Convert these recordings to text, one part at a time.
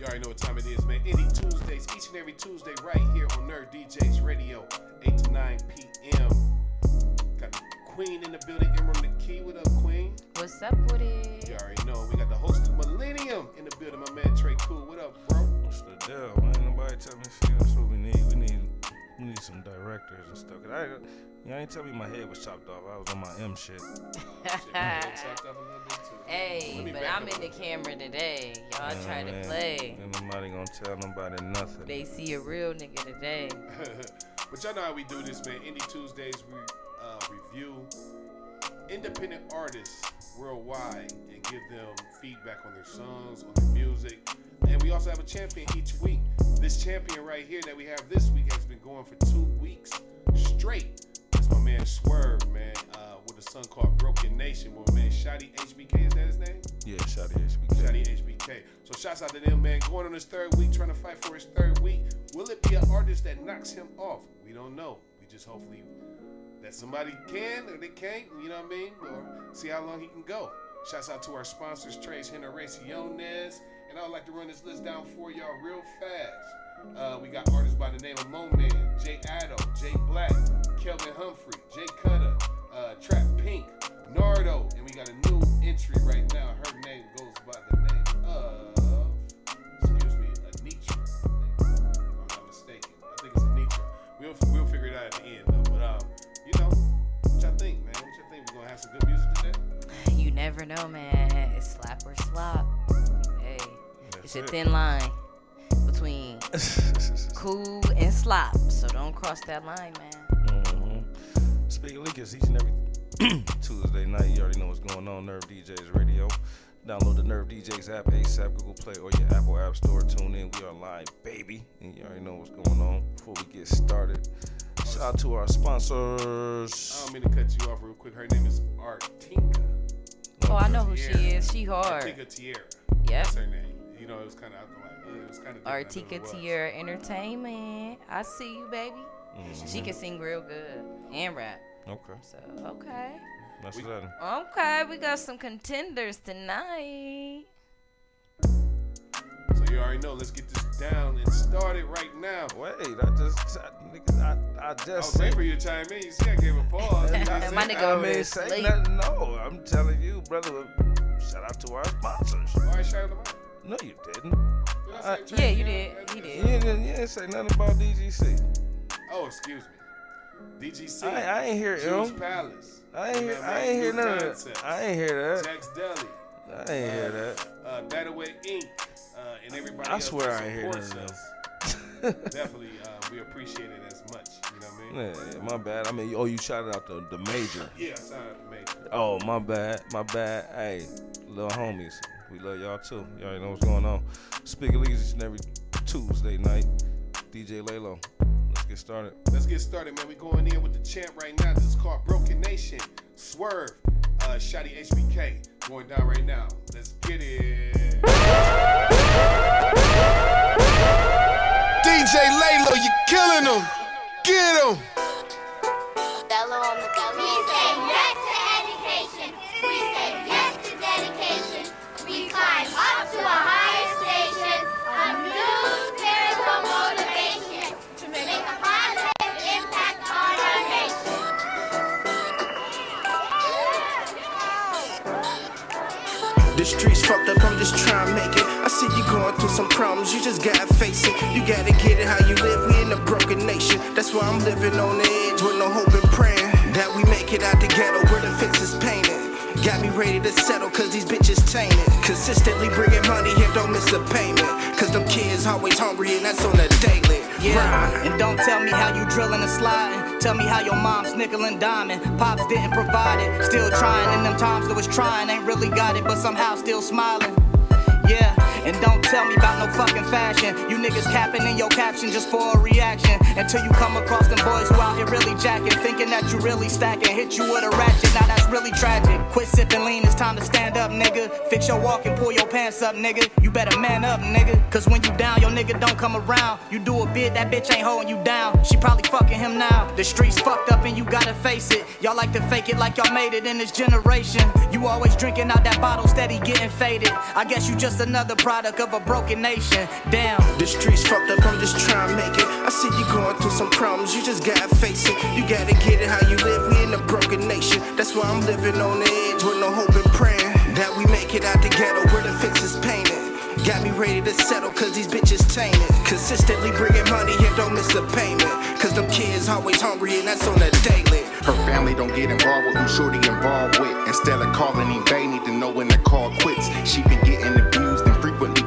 You already know what time it is, man. Indie Tuesdays, each and every Tuesday, right here on Nerve DJs Radio, 8 to 9 p.m. Got the Queen in the building, Emerald Neki. What up, Queen? What's up with it? You already know. We got the host of Millennium in the building, my man Tre KuL. What up, bro? What's the deal, man? Nobody tell me shit. That's what we need. We need we need some directors and stuff. 'Cause I, you ain't tell me my head was chopped off. I was on my M shit. Shit, my head chopped off a little bit, too. Hey, but I'm in the camera today. Y'all Man, try to play. Ain't nobody gonna tell nobody nothing. They see a real nigga today. but y'all know how we do this, man. Indie Tuesdays, we uh, review independent artists worldwide and give them feedback on their songs, on their music. And we also have a champion each week. This champion right here that we have this week has been going for two weeks straight. That's my man Swerve, man, uh, with a song called Broken Nation. With my man Shadi HBK, is that his name? Yeah, Shadi HBK. Shadi HBK. So shouts out to them, man. Going on his third week, trying to fight for his third week. Will it be an artist that knocks him off? We don't know. We just hopefully that somebody can or they can't, you know what I mean? Or see how long he can go. Shouts out to our sponsors, Trace Generaciones. And I would like to run this list down for y'all real fast. Uh, we got artists by the name of Mo Man, Jay Addo, Jay Black, Kelvin Humphrey, Jay Cutter, uh, Trap Pink, Nardo, and we got a new entry right now. Her name goes by the name of, excuse me, Anitra. If I'm not mistaken. I think it's Anitra. We'll, we'll figure it out at the end, y'all think? We're going to have some good music today? You never know, man. It's slap or slop. Hey, it's That's a it. thin line between cool and slop. So don't cross that line, man. hmm Speaker Leakers, each and every Tuesday night, you already know what's going on. Nerve DJs Radio. Download the Nerve DJs app, ASAP, Google Play, or your Apple App Store. Tune in. We are live, baby. And you already know what's going on. Before we get started, shout out to our sponsors. I sponsors. don't mean to cut you off real quick. Her name is Artinka. Oh, I know who she is. She hard. Artika Tierra. Yep. That's her name. You know, it was kind of like, it was kind of Artika Tierra Entertainment. I see you, baby. Mhm. She can sing real good and rap. Okay, So, okay. that's We- that. Okay, we got some contenders tonight. So you already know. Let's get this down and started right now. Wait, I just, I, nigga, I, I I was just waiting for you to chime in. You see, I gave a pause. You know what I'm My nigga I there mean, say asleep. nothing. No, I'm telling you, brother. Shout out to our sponsors. All right, shout out No, you didn't. Did I say Uh, yeah, you Tierra? did. You You did. didn't, you didn't say nothing about DGC. Oh, excuse me. DGC. I, I ain't hear Juice him. Palace. I ain't, You hear, what I ain't hear Youth none of that. I ain't hear that. Jack's Deli. I ain't hear that. Uh, That Away Inc. Uh, and everybody I else swear I ain't hear supports none of us. Definitely, uh, we appreciate it Yeah, my bad. I mean, oh, you shouted out the, the major. Yeah, shout out to Major. Oh, my bad. My bad. Hey, little homies. We love y'all too. You already know what's going on. Speaker Leakers each and every Tuesday night. DJ Laylo. Let's get started. Let's get started, man. we going in with the champ right now. This is called Broken Nation. Swerve. Uh, Shadi HBK. Going down right now. Let's get it. DJ Laylo, you killing them. Get him. On the. The streets fucked up, I'm just trying to make it. I see you going through some problems, you just gotta face it. You gotta get it how you live, we in a broken nation. That's why I'm living on the edge with no hope and praying that we make it out the ghetto where the fence is painted. Got me ready to settle cause these bitches tainted. Consistently bringing money and don't miss a payment. Cause them kids always hungry and that's on the daily. Yeah, and don't tell me how you drilling and sliding. Tell me how your mom's nickel and diming. Pops didn't provide it, still trying. In them times that was trying, ain't really got it, but somehow still smiling. Yeah, and don't tell me about no fucking fashion. You niggas capping in your caption just for a reaction. Until you come across them boys who out here really jacking. Thinking that you really stacking. Hit you with a ratchet, now that's really tragic. Quit sipping lean, it's time to stand up, nigga. Fix your walk and pull your pants up, nigga. You better man up, nigga. Cause when you down, your nigga don't come around. You do a bid, that bitch ain't holding you down. She probably fucking him now. The streets fucked up and you gotta face it. Y'all like to fake it like y'all made it in this generation. You always drinking out that bottle, steady getting faded. I guess you just just another product of a broken nation. Damn. The streets fucked up, I'm just trying to make it. I see you going through some problems, you just gotta face it. You gotta get it how you live, we in a broken nation. That's why I'm living on the edge with no hope and praying that we make it out the ghetto where the fence is painted. Got me ready to settle cause these bitches tainted. Consistently bringing money and don't miss a payment. Cause them kids always hungry and that's on the daily. Her family don't get involved with who Shorty involved with. Instead of calling him Bay, need to know when the call quits. She been getting abused and frequently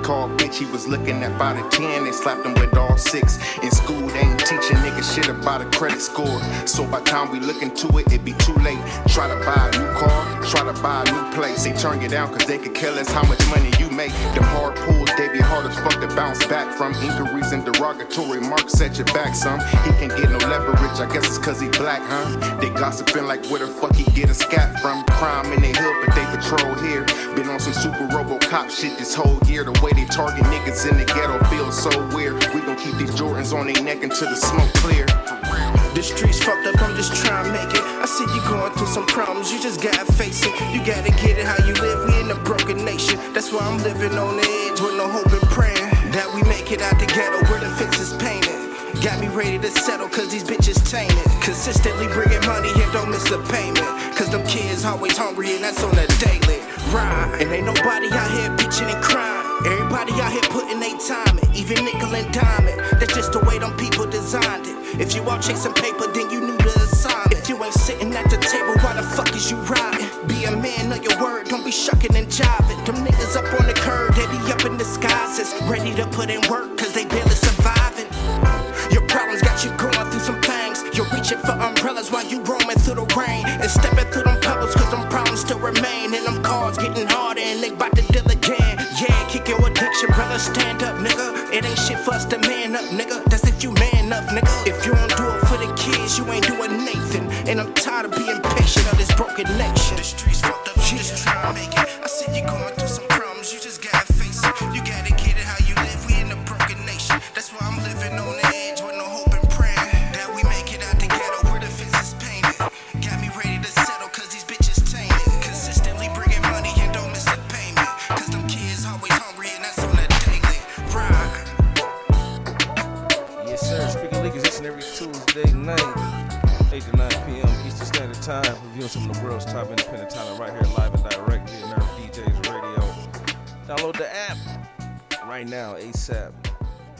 called bitch. He was looking at 5 to 10, they slapped him with all six. In school, they ain't teaching niggas shit about a credit score. So by time we look into it, it be too late. Try to buy a new car, try to buy a new place. They turn you down cause they could care us how much money you make. Them hard pulls, they be hard as fuck to bounce back from. Inquiries and derogatory marks set your back some. He can get no leverage, I guess it's cause he black, huh? They gossiping like where the fuck he get a scat from. Crime in the hood, but they patrol here. Been on some super robo cop shit this whole year. The way they target niggas in the ghetto feels so weird. We gon' keep these Jordans on their neck until the smoke clear. The streets fucked up, I'm just trying to make it. I see you going through some problems, you just gotta face it. You gotta get it how you live, we in a broken nation. That's why I'm living on the edge with no hope and praying that we make it out the ghetto where the fence is painted. Got me ready to settle cause these bitches tainted. Consistently bringing money and don't miss a payment. Cause them kids always hungry and that's on the daily. Right. And ain't nobody out here bitching and crying. Everybody out here putting their time in, even nickel and diamond. That's just the way them people designed it. If you out chasing paper, then you knew the assignment. If you ain't sitting at the table, why the fuck is you riding? Be a man of your word, don't be shucking and jiving. Them niggas up on the curb, they be up in disguises, ready to put in work, cause they barely surviving. Your problems got you going through some things. You're reaching for umbrellas while you roaming through the rain. And stepping through them them problems still remain. And them cards getting harder, and they bout to deal again. Yeah, kick your addiction, brother, stand up, nigga. It ain't shit for us to man up, nigga. That's if you man up, nigga. If you don't do it for the kids, you ain't doing nothing. And I'm tired of being patient of this broken nation. The streets fucked up, you just try to make it. I see you going through Some of the world's top independent talent right here, live and direct here, Nerve DJs Radio. Download the app right now, ASAP.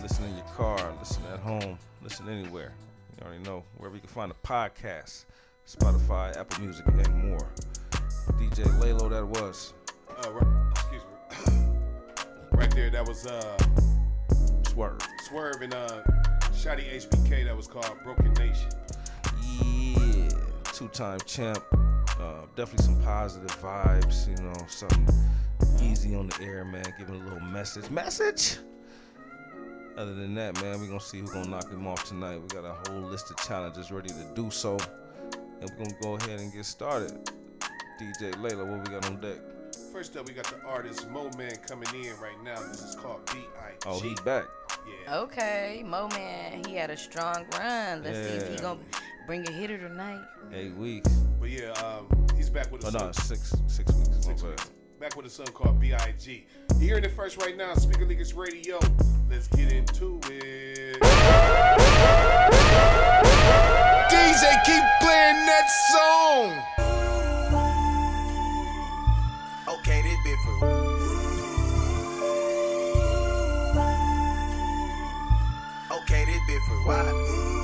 Listen in your car, listen at home, listen anywhere. You already know wherever you can find a podcast, Spotify, Apple Music, and more. DJ Laylo, that was Uh, right, excuse me. right there, that was uh, Swerve. Swerve and uh, Shadi HBK. That was called Broken Nation. Yeah, two-time champ. Uh, definitely some positive vibes. You know, something easy on the air, man. Giving a little message. Message. Other than that, man, we're gonna see who's gonna knock him off tonight. We got a whole list of challenges ready to do so, and we're gonna go ahead and get started. DJ Laylo, what we got on deck? First up, we got the artist Mo Man coming in right now. This is called B.I.G. Oh, he's back. Yeah. Okay, Mo Man, he had a strong run. Let's see if he Yeah. gonna bring a hitter tonight. Eight weeks. But yeah, um, he's back with a Oh no, six six weeks. Six weeks. Back with a song called B.I.G. You're hearing it first right now, Speaker Leakers Radio. Let's get into it. DJ, keep playing that song. Okay, this bit for Okay, this bit for why?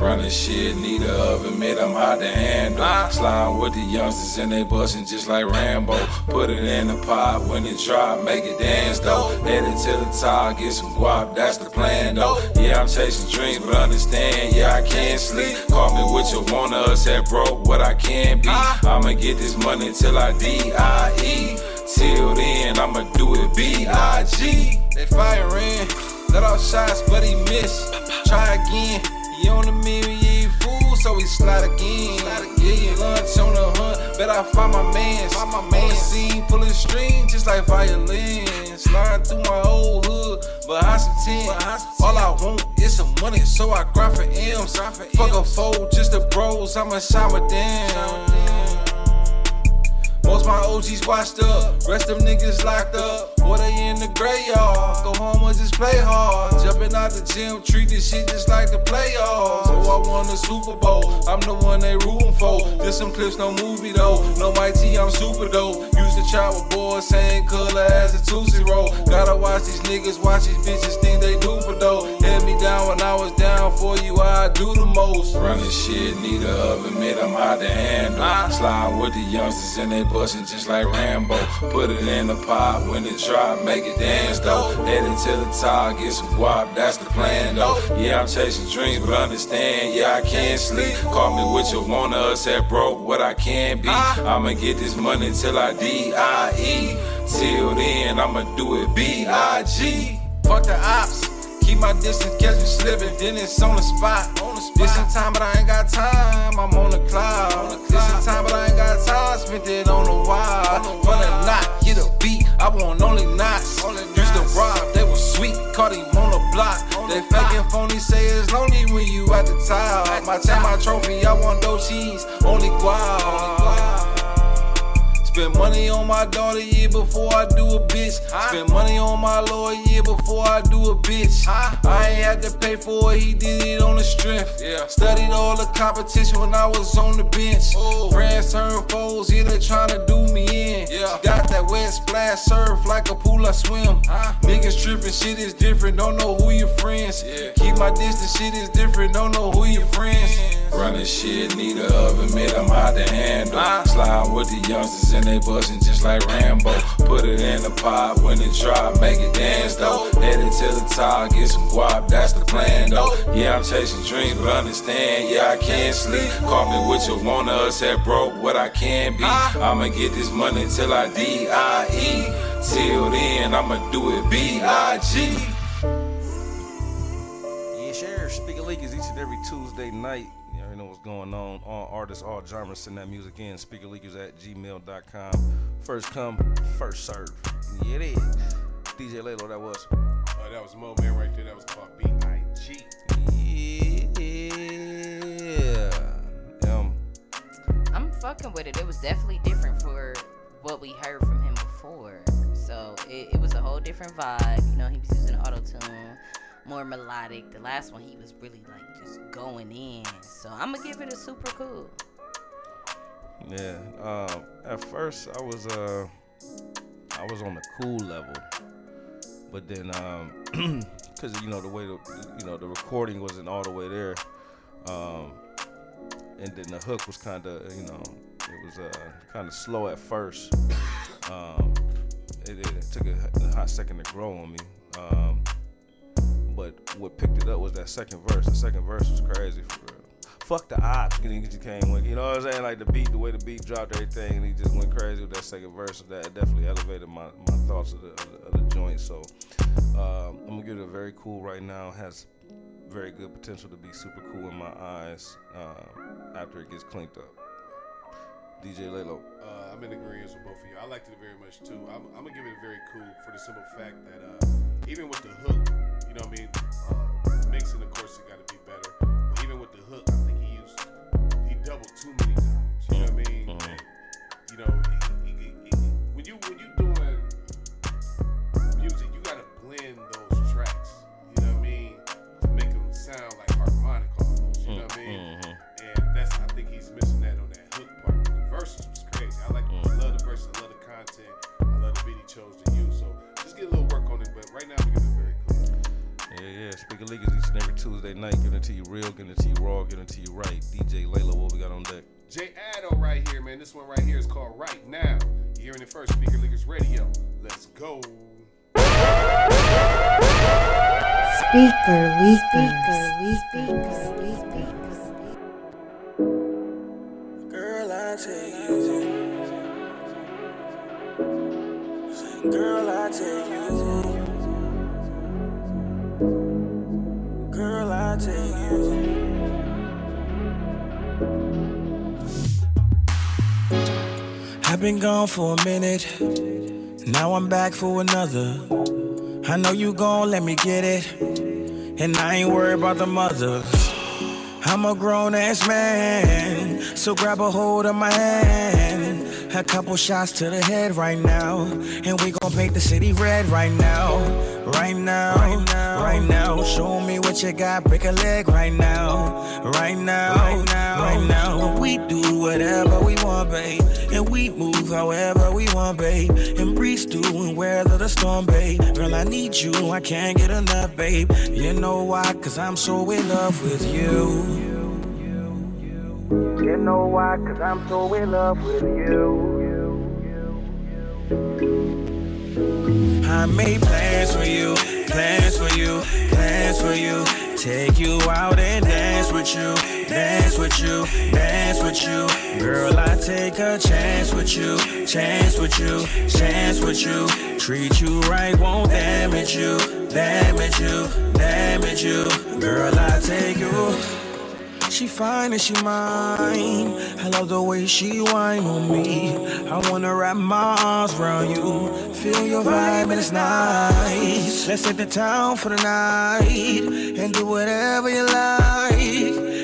Running shit, need a oven, made I'm hard to handle. Ah. Slime with the youngsters and they bustin' just like Rambo. Put it in the pot when it drop, make it dance though. Headed to the top, get some guap, that's the plan though. Yeah, I'm chasing dreams, but understand, yeah, I can't sleep. Call me what you want, us that broke what I can be. Ah. I'ma get this money till I D-I-E. Till then, I'ma do it B-I-G. They firing, let off shots, but he missed. Try again. He on the mirror, he fool, so he slide again. Yeah, lunch on the hunt, bet I find my man. Find my man. scene, pulling strings just like violin. Sliding through my old hood, but I some 10. All I want is some money, so I grind for M's. Fuck a foe, just the bros, I'ma shine with them. Most my OGs washed up, rest them niggas locked up. They in the graveyard. Go home and just play hard. Jumping out the gym, treat this shit just like the playoffs. So I won the Super Bowl. I'm the one they rooting for. Just some clips, no movie though. No my I'm super dope. Used to chop with boys, same color as a Tootsie Roll. Gotta watch these niggas, watch these bitches think they do for dough. Held me down when I was down for you, I do the most. Running shit, need a oven mitt, I'm hard to handle. Slide with the youngsters and they bustin' just like Rambo. Put it in the pot when it drop, make it dance though. Headed to the top, get some guap, that's the plan though. Yeah, I'm chasing dreams, but understand, yeah, I can't sleep. Call me what you want, us at broke, what I can be. I'ma get this money till I D-I-E. Till then, I'ma do it B-I-G. Fuck the ops. Keep my distance, catch me slipping, then it's on the spot. This in time, but I ain't got time. I'm on the cloud. This in time, but I ain't got time. Spent it on the wild. From the knot, get a beat. I want only knots. Used to rob, they was sweet. Caught him on the block. They faking phony, say it's lonely when you at the top. My time, my trophy, I want those cheese. Only guap. Spend money on my daughter year before I do a bitch. Spend money on my lawyer year before I do a bitch. I ain't had to pay for it, he did it on the strength. Studied all the competition when I was on the bench. Friends turn foes, yeah, they tryna do me in. Got that wet splash surf like a pool I swim. Niggas tripping, shit is different, don't know who your friends. Keep my distance, shit is different, don't know who your friends. Running shit, need a oven mitt, I'm hot to handle. Slide with the youngsters and they bustin' just like Rambo. Put it in the pot when it drop, make it dance though. Headed to the top, get some guap, that's the plan though. Yeah, I'm chasing dreams, but understand, yeah, I can't sleep. Call me what you want, us at broke, what I can be. I'ma get this money till I D-I-E. Till then, I'ma do it B-I-G. Yeah, sure. Speaker Leakers each and every Tuesday night. You already know what's going on. All artists, all genres, send that music in. Speakerleakers at gmail.com. First come, first serve. Yeah, it is. DJ Laylo, that was. Oh, that was Mo Man right there. That was called B-I-G. Yeah. Um, I'm fucking with it. It was definitely different for what we heard from him before. So it, it was a whole different vibe. You know, he was using auto tune, more melodic. The last one, he was really like just going in. So I'm gonna give it a super cool. yeah. Um, at first, I was uh, I was on the cool level, but then um, because you know the way the you know the recording wasn't all the way there, um, and then the hook was kind of you know it was uh kind of slow at first. Um, it, it took a, a hot second to grow on me. Um, but what picked it up was that second verse. The second verse was crazy for real. Fuck the ops, he just came with, you know what I'm saying? Like the beat, the way the beat dropped, everything, and he just went crazy with that second verse. That definitely elevated my, my thoughts of the, of the, of the joint. So um, I'm gonna give it a very cool right now. Has very good potential to be super cool in my eyes um, after it gets cleaned up. DJ Laylo. Uh, I'm in agreement with both of you. I liked it very much too. I'm, I'm gonna give it a very cool for the simple fact that uh, even with the hook, you know what I mean, uh, mixing of course it got to be better. But even with the hook, been gone for a minute. Now I'm back for another. I know you gon' let me get it. And I ain't worried about the mothers. I'm a grown ass man, so grab a hold of my hand. A couple shots to the head right now, and we gon' paint the city red right now. Right now, right now. Show me what you got, break a leg right now. Right now, right now, right now. We do whatever we want, babe, and we move however we want, babe. And breeze through and weather the storm, babe. Girl, I need you, I can't get enough, babe. You know why? Cause I'm so in love with you. You know why? Cause I'm so in love with you. I made plans for you, plans for you, plans for you. Take you out and dance with you, dance with you, dance with you. Girl, I take a chance with you, chance with you, chance with you. Treat you right, won't damage you, damage you, damage you. Girl, I take you. She fine and she mine. I love the way she whine on me. I wanna wrap my arms around you. Feel your vibe and it's nice. Let's take the town for the night and do whatever you like.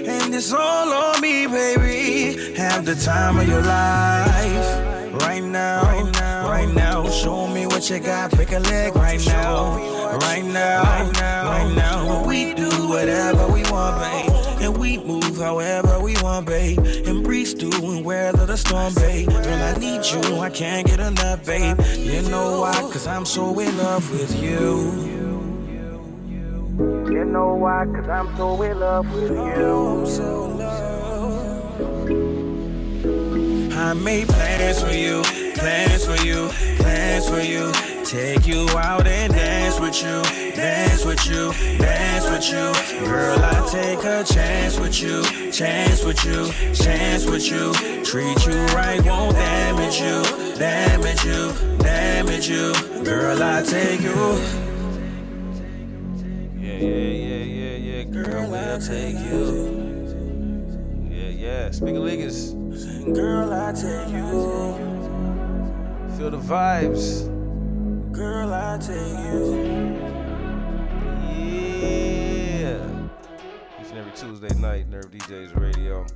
And it's all on me, baby. Have the time of your life. Right now, right now, right now. Show me what you got. Pick a leg right now. Right now, right now, right now. We do whatever we want, babe. Move however we want, babe. And breeze through and weather the storm, babe. Girl, I need you, I can't get enough, babe. You know why? Cause I'm so in love with you. You know why? Cause I'm so in love with you. Oh, I made plans for you, plans for you, plans for you. Take you out and dance with you, dance with you, dance with you. Girl, I take a chance with you, chance with you, chance with you. Treat you right, won't damage you, damage you, damage you. Girl, I take you. Yeah, yeah, yeah, yeah, yeah. Girl, I'll take you. Yeah, yeah. Speaker Leakers. Girl, I take you. Feel the vibes. Girl, I take you. Yeah. Each and every Tuesday night, Nerve DJs Radio.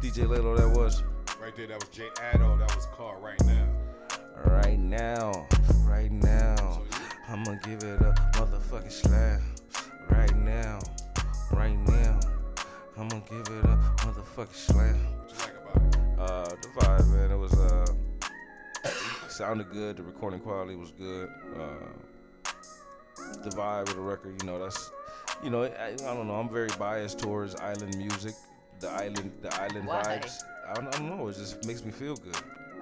DJ Laylo, that was. Right there, that was Jay Addo. That was called Right Now. Right now, right now. I'm gonna give it a motherfucking slap. Right now, right now. I'm gonna give it a motherfucking slam. What you like about it? Uh, the vibe, man. It was uh, sounded good. The recording quality was good. Uh, the vibe of the record, you know, that's, you know, I, I don't know. I'm very biased towards island music, the island, the island Why? vibes. I don't, I don't know. It just makes me feel good.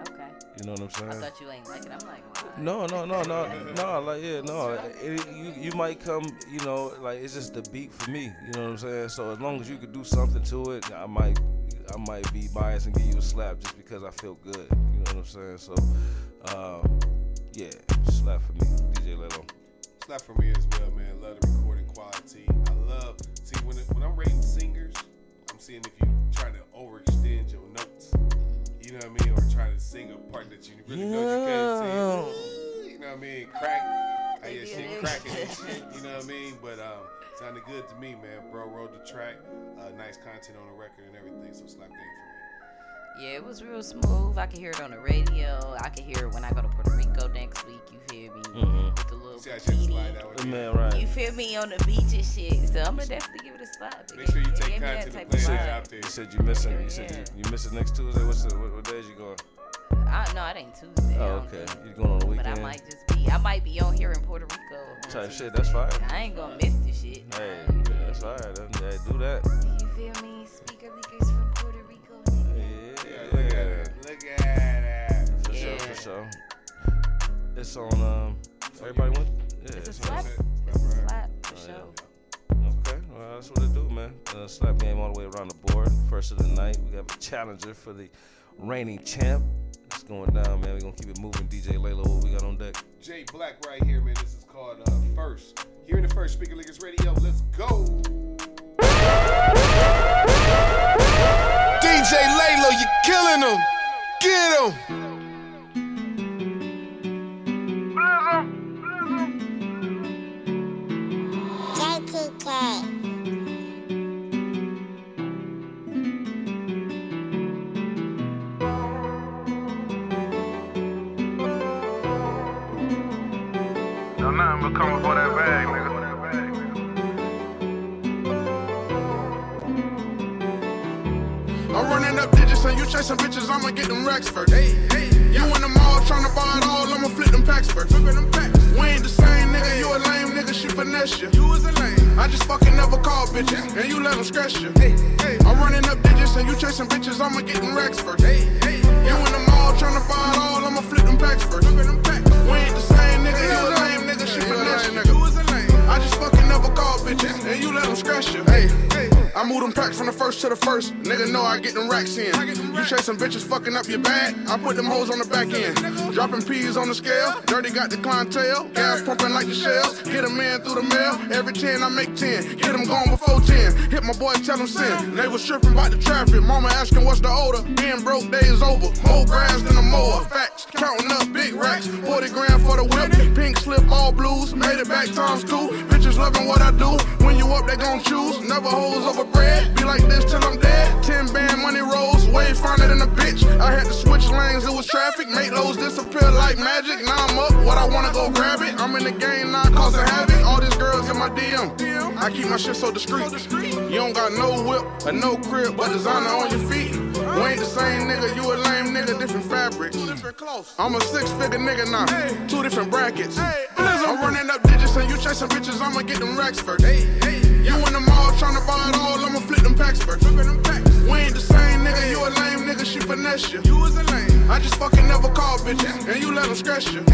Okay. You know what I'm saying? I thought you ain't like it. I'm like, why? No, no, no, no, no. Like, yeah, no. It, you, you might come, you know, like it's just the beat for me. You know what I'm saying? So as long as you could do something to it, I might, I might be biased and give you a slap just because I feel good. You know what I'm saying? So, um, yeah, slap for me, DJ Laylo. Slap for me as well, man. Love the recording quality. I love see when it, when I'm rating singers, I'm seeing if you trying to overextend your notes. You know what I mean, or trying to sing a part that you really know you can't sing. You know what I mean? Crack. I hear shit cracking and shit. You know what I mean? But um, sounded good to me, man. Bro wrote the track. Uh, nice content on the record and everything. So slap game for me. Yeah, it was real smooth. I could hear it on the radio. I could hear it when I go to Puerto Rico next week. You feel me? Mm-hmm. With the little See how she had to slide bikini. that one. Man, right. You feel me on the beach and shit. So I'm gonna definitely give it a spot. Make sure you gave- take gave me that content type and play of that out there. You said you missing. You said you, you missing next Tuesday. What's the, what, what days you going? I, no, it ain't Tuesday. Oh, okay. think. You going on the weekend? But? I might just be. I might be on here in Puerto Rico. Type shit. That's fine. I ain't gonna miss the shit. Hey, that's all right. Then, hey, do that. You feel me? For sure, Yeah. for sure. It's on. Um, everybody went. Yeah, It's a it's slap. It's a slap for Oh, sure. Okay, well that's what it do, man. Uh, slap game all the way around the board. First of the night, we have a challenger for the reigning champ. It's going down, man. We're gonna keep it moving. DJ Laylo, what we got on deck? Jay Black right here, man. This is called uh, First. Here in the First Speaker Leakers Radio. Let's go. DJ Laylo, you're killing them. Get him. Them racks first. Hey, hey, you in the mall tryna buy it all, I'ma flip them packs first. We ain't the same nigga, you a lame nigga, she finesse you. You was a lame. I just fucking never call bitches, and you let them scratch you. Hey, hey, I'm running up digits and you chasing bitches, I'ma get them racks first. Hey, first to the first. Nigga know I get them racks in. You chasing bitches fucking up your bag. I put them hoes on the back end. Dropping peas on the scale. Dirty got the clientele. Gas pumping like the shells. Get them in through the mail. Every 10 I make 10. Get them gone before 10. Hit my boy, tell them sin. They was tripping about the traffic. Mama asking what's the order. Being broke day is over. More grass than a mower. Facts. Counting up big racks. 40 grand for the whip. Pink slip, all blues. Made it back times two. Bitches loving what I do. When you up, they gon' choose. Never hoes over bread. Be like this till I'm dead. 10 band money rolls. Way finer than a bitch. I had to switch lanes. It was traffic. Make lows disappear like magic. Now I'm up. What I wanna go grab it. I'm in the game now, causing havoc. All these girls in my DM. I keep my shit so discreet. You don't got no whip or no crib, but designer on your feet. We ain't the same nigga, you a lame nigga, different fabrics. I'm a six figure nigga now, two different brackets. I'm running up digits and you chasing bitches, I'ma get them racks first. You in the mall tryna buy it all, I'ma flip them packs first. We ain't the same nigga, you a lame nigga, she finesse you. You was a lame. I just fucking never call bitches, and you let them scratch you.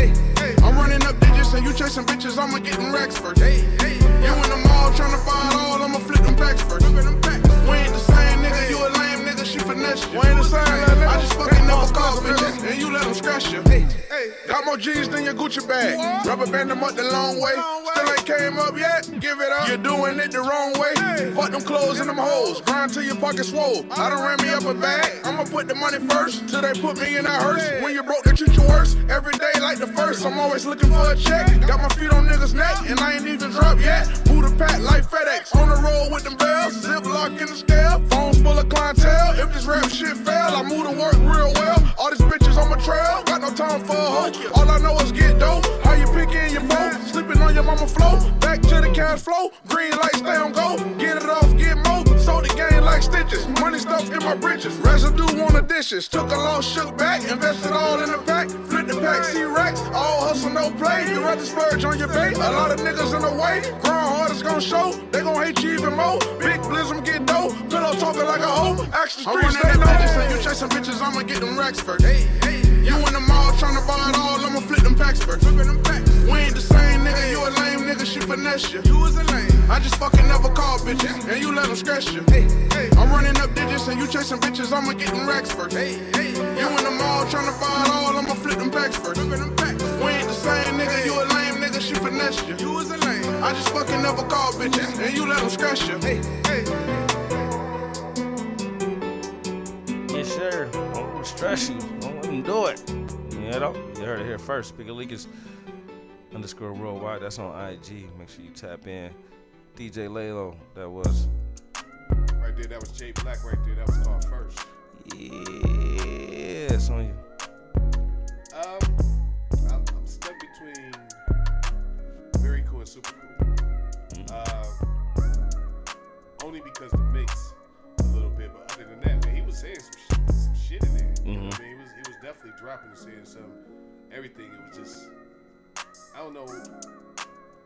I'm running up digits and you chasing bitches, I'ma get them racks first. You in the mall tryna buy it all, I'ma flip them packs first. Finesse you. We ain't the same, I just fucking never call bitches, and you let them scratch you. Got more G's than your Gucci bag. Rubber band them up the long way. Ain't came up yet. Give it up. You're doing it the wrong way. Fuck them clothes and them hoes. Grind till your pocket swole. I done ran me up a bag. I'ma put the money first. Till they put me in that hearse. When you broke, they treat you worse. Every day like the first. I'm always looking for a check. Got my feet on niggas' neck. And I ain't even dropped yet. Buddha pack like FedEx. On the road with them bells. Zip lock in the scale. Phones full of clientele. If this rap shit fail, I move to work real well. All these bitches on my trail. Got no time for a hoe. All I know is get dope. How you picking your boat? Sleeping on your mama flow. Back to the cash flow. Green light stay on go. Get it off, get more. Sold the game like stitches. Money stuff in my britches. Residue on the dishes. Took a loss, shook back. Invested all in the pack. Flip the pack, see racks. All hustle, no play. You rather splurge on your bait. A lot of niggas in the way. Grind hard is gonna show. They gon' hate you even more. Big blizzard get dough. Pillow talking like a hoe. Action streets, they know. Say you chasing bitches, I'ma get them racks first. Hey, hey. You in the mall tryna buy it all, I'ma flip them packs first. We ain't the same nigga, you a lame nigga, she finesse you. You was a lame. I just fucking never call bitches, and you let them scratch you. Hey, hey. I'm running up digits and you chasing bitches, I'ma get them racks first. Hey, hey. You in the mall tryna buy it all, I'ma flip them packs first. We ain't the same nigga, you a lame nigga, she finesse you. You was a lame. I just fucking never call bitches, and you let them scratch you. Hey, hey. Yes, sir. Oh, Don't stress you. Do it. You know, you heard it here first. Speaker Leakers underscore worldwide. That's on IG. Make sure you tap in. DJ Laylo, that was. Right there, that was Jay Black right there. That was called first. Yeah, it's on you. Um, dropping and saying some everything. It was just, I don't know.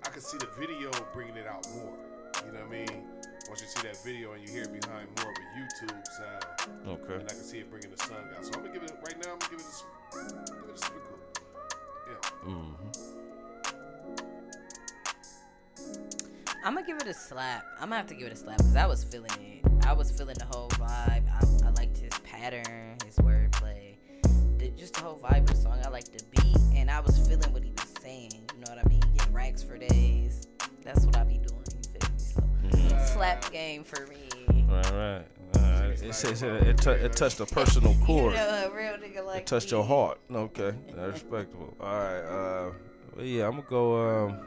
I could see the video bringing it out more. You know what I mean? Once you see that video and you hear it behind more of a YouTube sound, Okay. and I can see it bringing the song out. So I'm gonna give it right now. I'm gonna give it a, s- give it a super cool. Yeah. Mm-hmm. I'm gonna give it a slap. I'm gonna have to give it a slap because I was feeling it. I was feeling the whole vibe. I, I liked his pattern, his wordplay, the, just the whole vibe of the song. I like the beat, and I was feeling what he was saying. You know what I mean? Getting racks for days. That's what I be doing. You feel me? So Mm-hmm. slap game for me. Right, right. All right. It it, it, it touched a personal You chord. know, a real nigga like It touched me. your heart. Okay, that's respectable. All right. Uh, yeah, I'm gonna go. Um,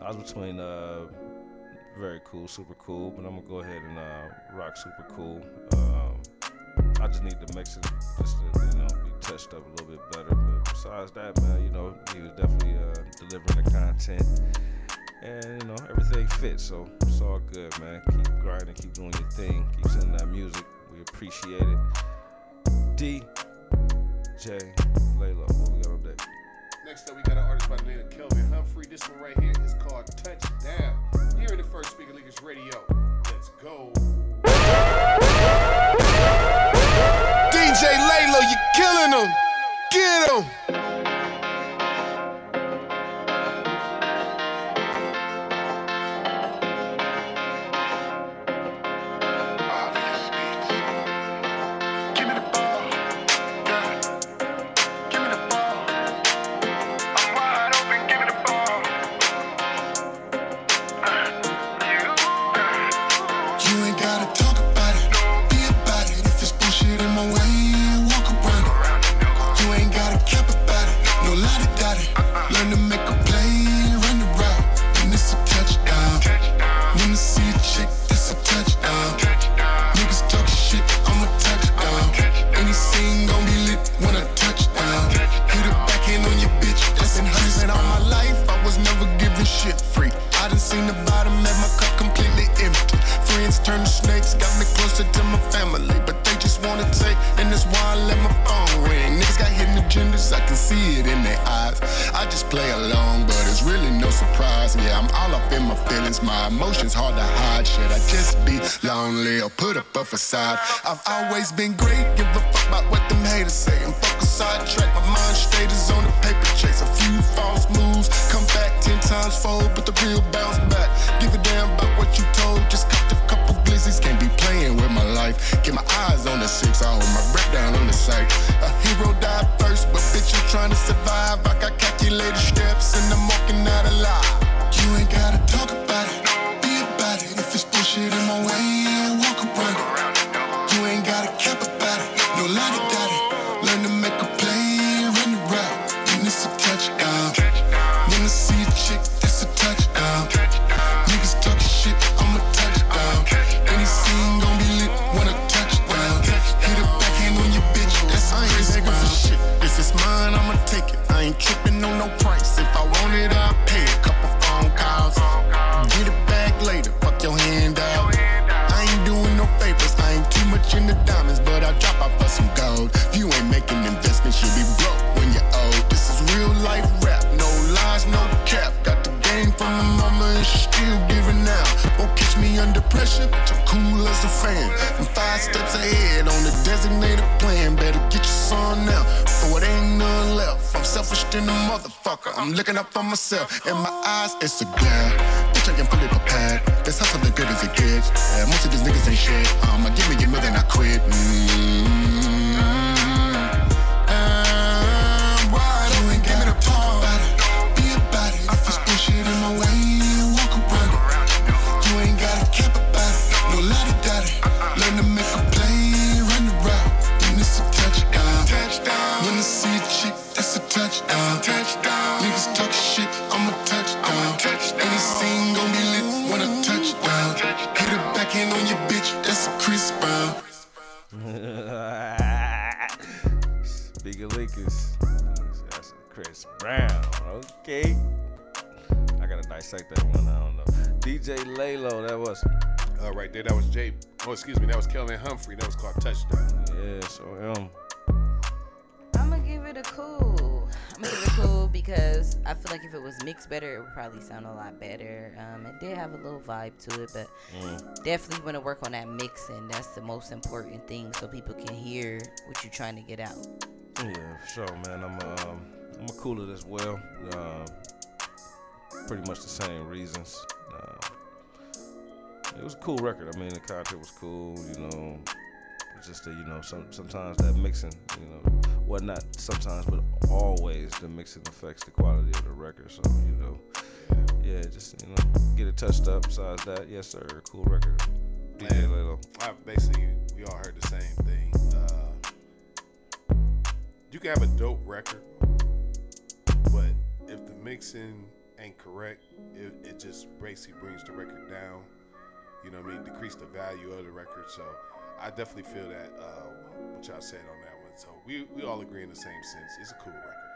I was between uh, very cool, super cool, but I'm gonna go ahead and uh, rock super cool. Um, I just need to mix it, just to you know be touched up a little bit better. But besides that, man, you know, he was definitely uh, delivering the content. And, you know, everything fits. So it's all good, man. Keep grinding, keep doing your thing, keep sending that music. We appreciate it. DJ Laylo, what we got on deck? Next up, we got an artist by the name of Kelvin Humphrey. This one right here is called Touchdown. Here in the first Speaker Leakers Radio. Let's go. DJ Laylo, you killing them. Get him. Fan. I'm five steps ahead on the designated plan. Better get your son now, for it ain't none left. I'm selfish than a motherfucker. I'm looking up for myself. In my eyes, it's a glare. Bitch, I am fully prepared. This hustle the good as it gets. Yeah, most of these niggas ain't shit. Um, I give me your then I quit. Mm-hmm. I'm wide ain't gotta talk about it. Be about it. If it's bullshit in my way, Okay. I gotta dissect that one. I don't know. DJ Laylo, that was. Uh, right there, that was Jay. Oh, excuse me, that was Kelvin Humphrey. That was called Touchdown. Yeah, so him. I'm gonna give it a cool. I'm gonna give it a cool because I feel like if it was mixed better, it would probably sound a lot better. Um, it did have a little vibe to it, but Mm. definitely want to work on that mixing. That's the most important thing, so people can hear what you're trying to get out. Yeah, for sure, man. I'm um, I'm a cool it as well. Um, pretty much the same reasons. Um, it was a cool record. I mean, the content was cool. You know, just that you know, some sometimes that mixing, you know, well not sometimes, but always the mixing affects the quality of the record. So you know, yeah, just you know, get it touched up. Besides that, yes sir, cool record. DJ Laylo. I basically, we all heard the same thing. Uh, you can have a dope record, but if the mixing ain't correct, it, it just basically brings the record down. You know what I mean? Decrease the value of the record. So I definitely feel that uh, what y'all said on that one. So we we all agree in the same sense. It's a cool record.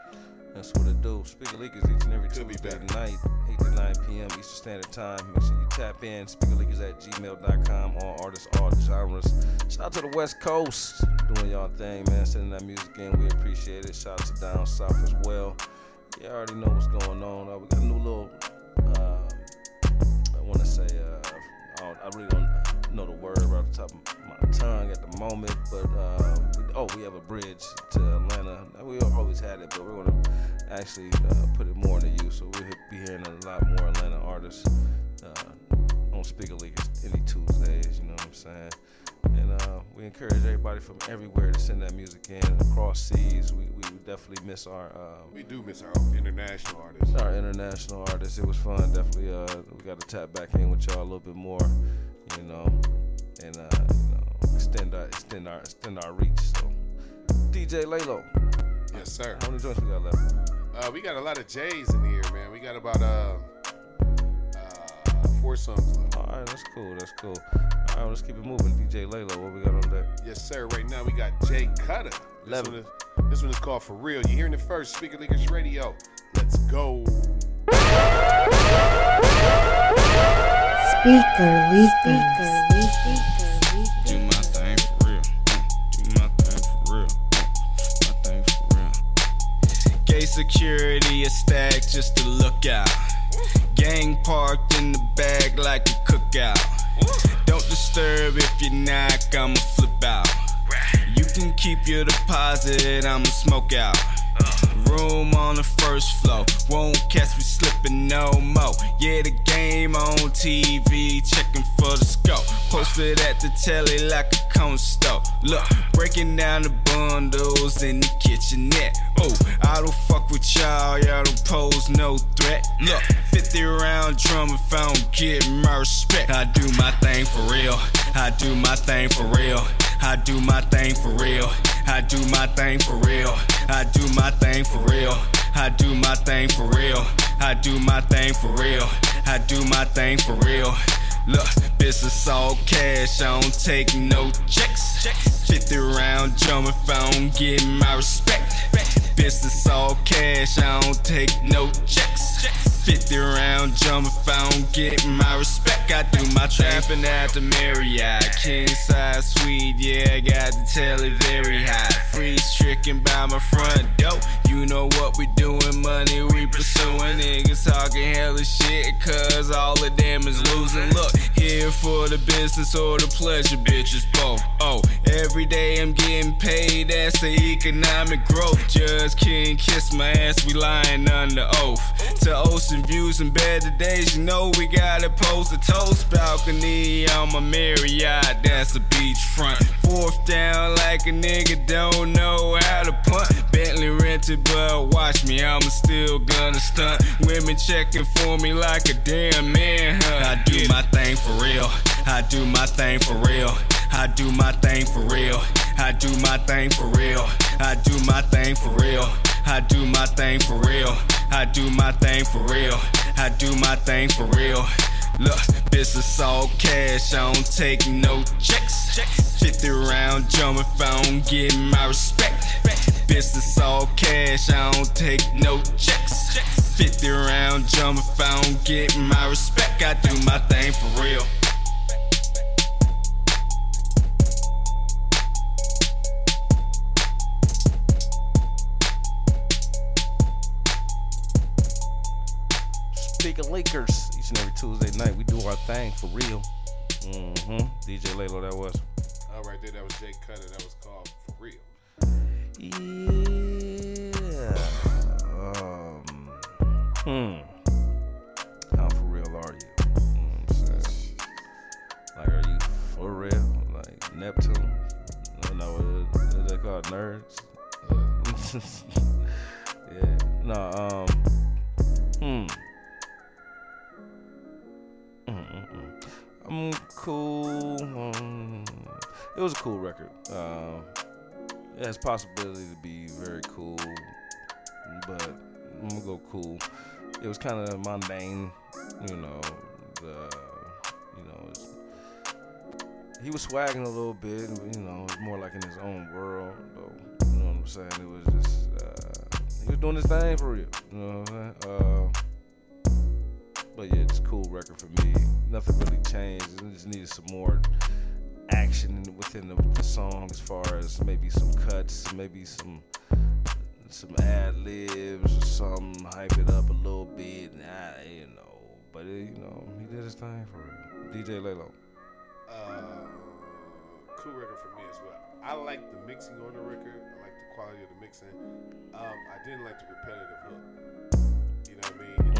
That's what it do. Speaker Leakers each and every Could Tuesday night, 8 to 9 p.m. Eastern Standard Time. Make sure you tap in. Speakerleakers at gmail.com. All artists, all genres. Shout out to the West Coast. Doing y'all thing, man. Sending that music in. We appreciate it. Shout out to down south as well. You already know what's going on. Uh, we got a new little, uh, I want to say, uh, I, I really don't know the word right off the top of my tongue at the moment, but uh, we, oh, we have a bridge to Atlanta. We always had it, but we're to actually uh, put it more into use. So we'll be hearing a lot more Atlanta artists uh, on Speaker Leakers any Tuesdays, you know what I'm saying? And uh, we encourage everybody from everywhere to send that music in across seas. We, we definitely miss our uh, We do miss our international artists. our international artists. It was fun. Definitely, uh, we got to tap back in with y'all a little bit more, you know, and uh, you know, extend our extend our extend our reach. So, DJ Laylo, Yes, sir. how many joints we got left? Uh, we got a lot of J's in here, man. We got about uh four songs left. All right, that's cool. That's cool. All right, let's keep it moving. DJ Laylo, what we got on deck? Yes, sir. Right now we got Jay Cutter. This Eleven. one, is, this one is called For Real. You're hearing it first. Speaker Leakers Radio. Let's go. Speaker Leakers. Do my thing for real. Do my thing for real. My thing for real. Gay security, is stacked just to look out. Gang parked in the bag like a cookout. Don't disturb if you knock, I'ma flip out. You can keep your deposit, I'ma smoke out. Room on the first floor, won't catch me slipping no more. Yeah, the game on TV, checking for the scope. Posted at the telly like a corn store. Look, breaking down the bundles in the kitchenette. Oh, I don't fuck with y'all, y'all don't pose no threat. Look, 50 round drum if I don't get my respect. I do my thing for real, I do my thing for real. I do my thing for real. I do my thing for real. I do my thing for real. I do my thing for real. I do my thing for real. I do my thing for real. Look, business all cash, I don't take no checks. 50 round drum if I don't get my respect. Business all cash, I don't take no checks. 50 round drum if I don't get my respect. I do my trapping at the Marriott. King size suite, yeah, I got the telly very high. Freeze tricking by my front door. You know what we doing, money we pursuing. Niggas talking hella shit, cause all of them is losing. Look, here for the business or the pleasure, bitches both. Oh, every day I'm getting paid, that's the economic growth. Just can't kiss my ass, we lying under oath. To ocean views and better days, you know we gotta post a toast balcony on my Marriott, that's a beachfront. Fourth down like a nigga don't know how to punt. Bentley rented, but watch me, I'ma still gonna stunt. Women checking for me like a damn man. Huh? I do my thing for real. I do my thing for real. I do my thing for real. I do my thing for real. I do my thing for real. I do my thing for real. I do my thing for real. I do my thing for real. Look, business all cash, I don't take no checks. 50 round drum if I don't get my respect. Business all cash, I don't take no checks. 50 round drum if I don't get my respect. I do my thing for real. Speaker Leakers each and every Tuesday night. We do our thing for real. Mm-hmm. DJ Laylo, that was. All right there, that was Jay Cutter. That was called For Real. Yeah. Um. Hmm. How for real are you? You know what I'm? Like, are you for real? Like Neptune? No, no, what is, is that called nerds? yeah. No. Um. Hmm. I'm cool. Um, it was a cool record. Uh, it has possibility to be very cool, but I'm gonna go cool. It was kind of mundane, you know. The you know, he was swagging a little bit, you know, more like in his own world, though. You know what I'm saying? It was just uh, he was doing his thing for real. You know what I'm saying? Uh, but yeah, it's a cool record for me. Nothing really changed. It just needed some more action within the, the song, as far as maybe some cuts, maybe some some ad libs or something, hype it up a little bit. Nah, you know. But it, you know, he did his thing for. DJ Laylo. Uh, cool record for me as well. I like the mixing on the record. I like the quality of the mixing. Um, I didn't like the repetitive hook. You know what I mean?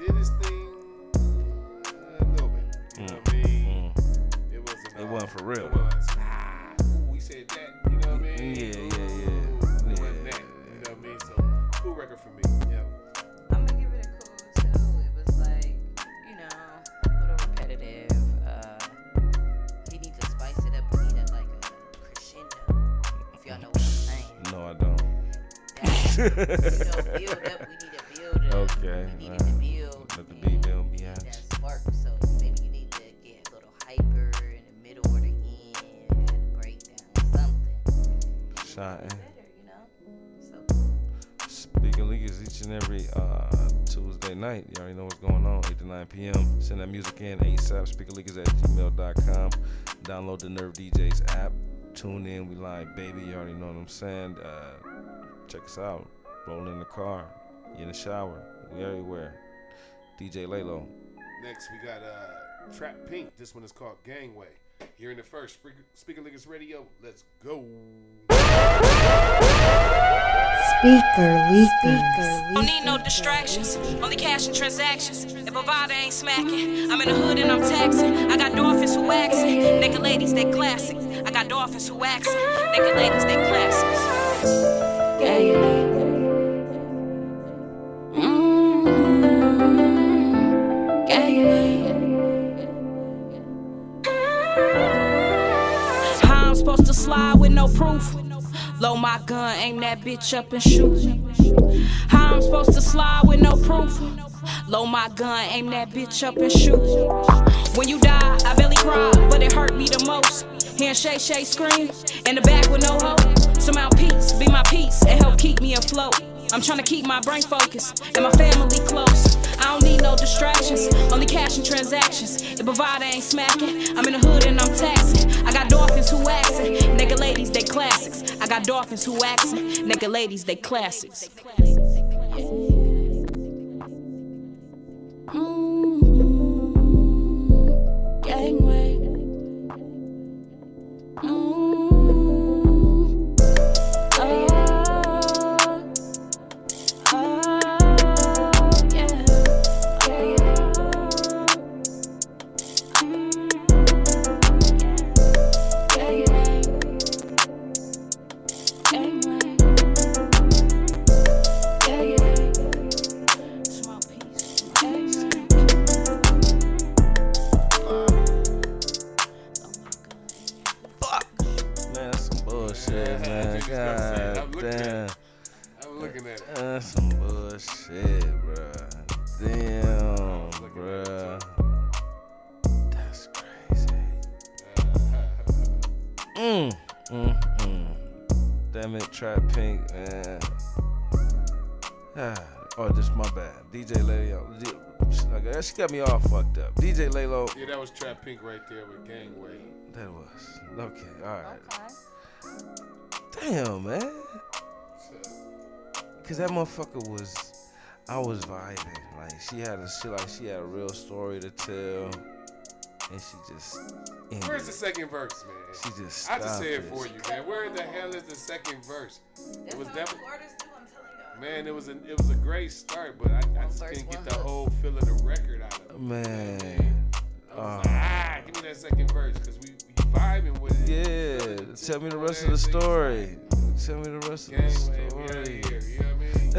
Did his thing a little bit. You know what I mean? It wasn't. Mm. It uh, wasn't for real. It was. Ah, ooh, we said that. You know what I mean? Yeah, yeah, Ooh, yeah. It wasn't that. You know what I mean? So cool record for me. Yeah. I'm gonna give it a cool too. It was like, you know, a little repetitive. Uh, he needs to spice it up. We need a, like a crescendo. If y'all know what I'm saying. No, I don't. ASAP. At gmail.com. Download the Nerve DJs app. Tune in. We live, baby. You already know what I'm saying. Uh, check us out. Roll in the car. You in the shower. We everywhere. DJ Laylo. Next, we got uh, Trap Pink. This one is called Gangway. Here in the first Speaker, Leakers Radio. Let's go. Speaker leakers. Don't need no distractions, only cash and transactions. If Bovada ain't smacking, I'm in the hood and I'm taxing. I got dolphins who waxing, nigga ladies they classic. I got dolphins who waxing, nigga ladies they classics. Yeah. Mm, I'm supposed to slide with no proof? Load my gun, aim that bitch up and shoot. How I'm supposed to slide with no proof? Load my gun, aim that bitch up and shoot. When you die, I barely cry, but it hurt me the most. Hearing Shay Shay scream in the back with no hope. Somehow peace be my peace and help keep me afloat. I'm trying to keep my brain focused and my family close. I don't need no distractions, only cash and transactions. If Bovada ain't smacking, I'm in the hood and I'm taxing. I got dolphins who they dolphins who waxing, nigga ladies, they classics. Got me all fucked up. DJ Laylo. Yeah, that was Trap Pink right there with Gangway. That was. Okay, alright. Damn, man. Cause that motherfucker was, I was vibing. Like she had a shit, like she had a real story to tell, and she just. ended Where's the second verse, man? She just I just say it for you, man. Where the hell is the second verse? It was definitely. Man, it was a it was a great start, but I, I just couldn't get the whole feel of the record out of it. Man. I Uh, like, ah, give me that second verse, cause we, we vibing with it. yeah. Tell me the rest of the story. Tell me the rest of the Gangway, we out story. here, you know I mean?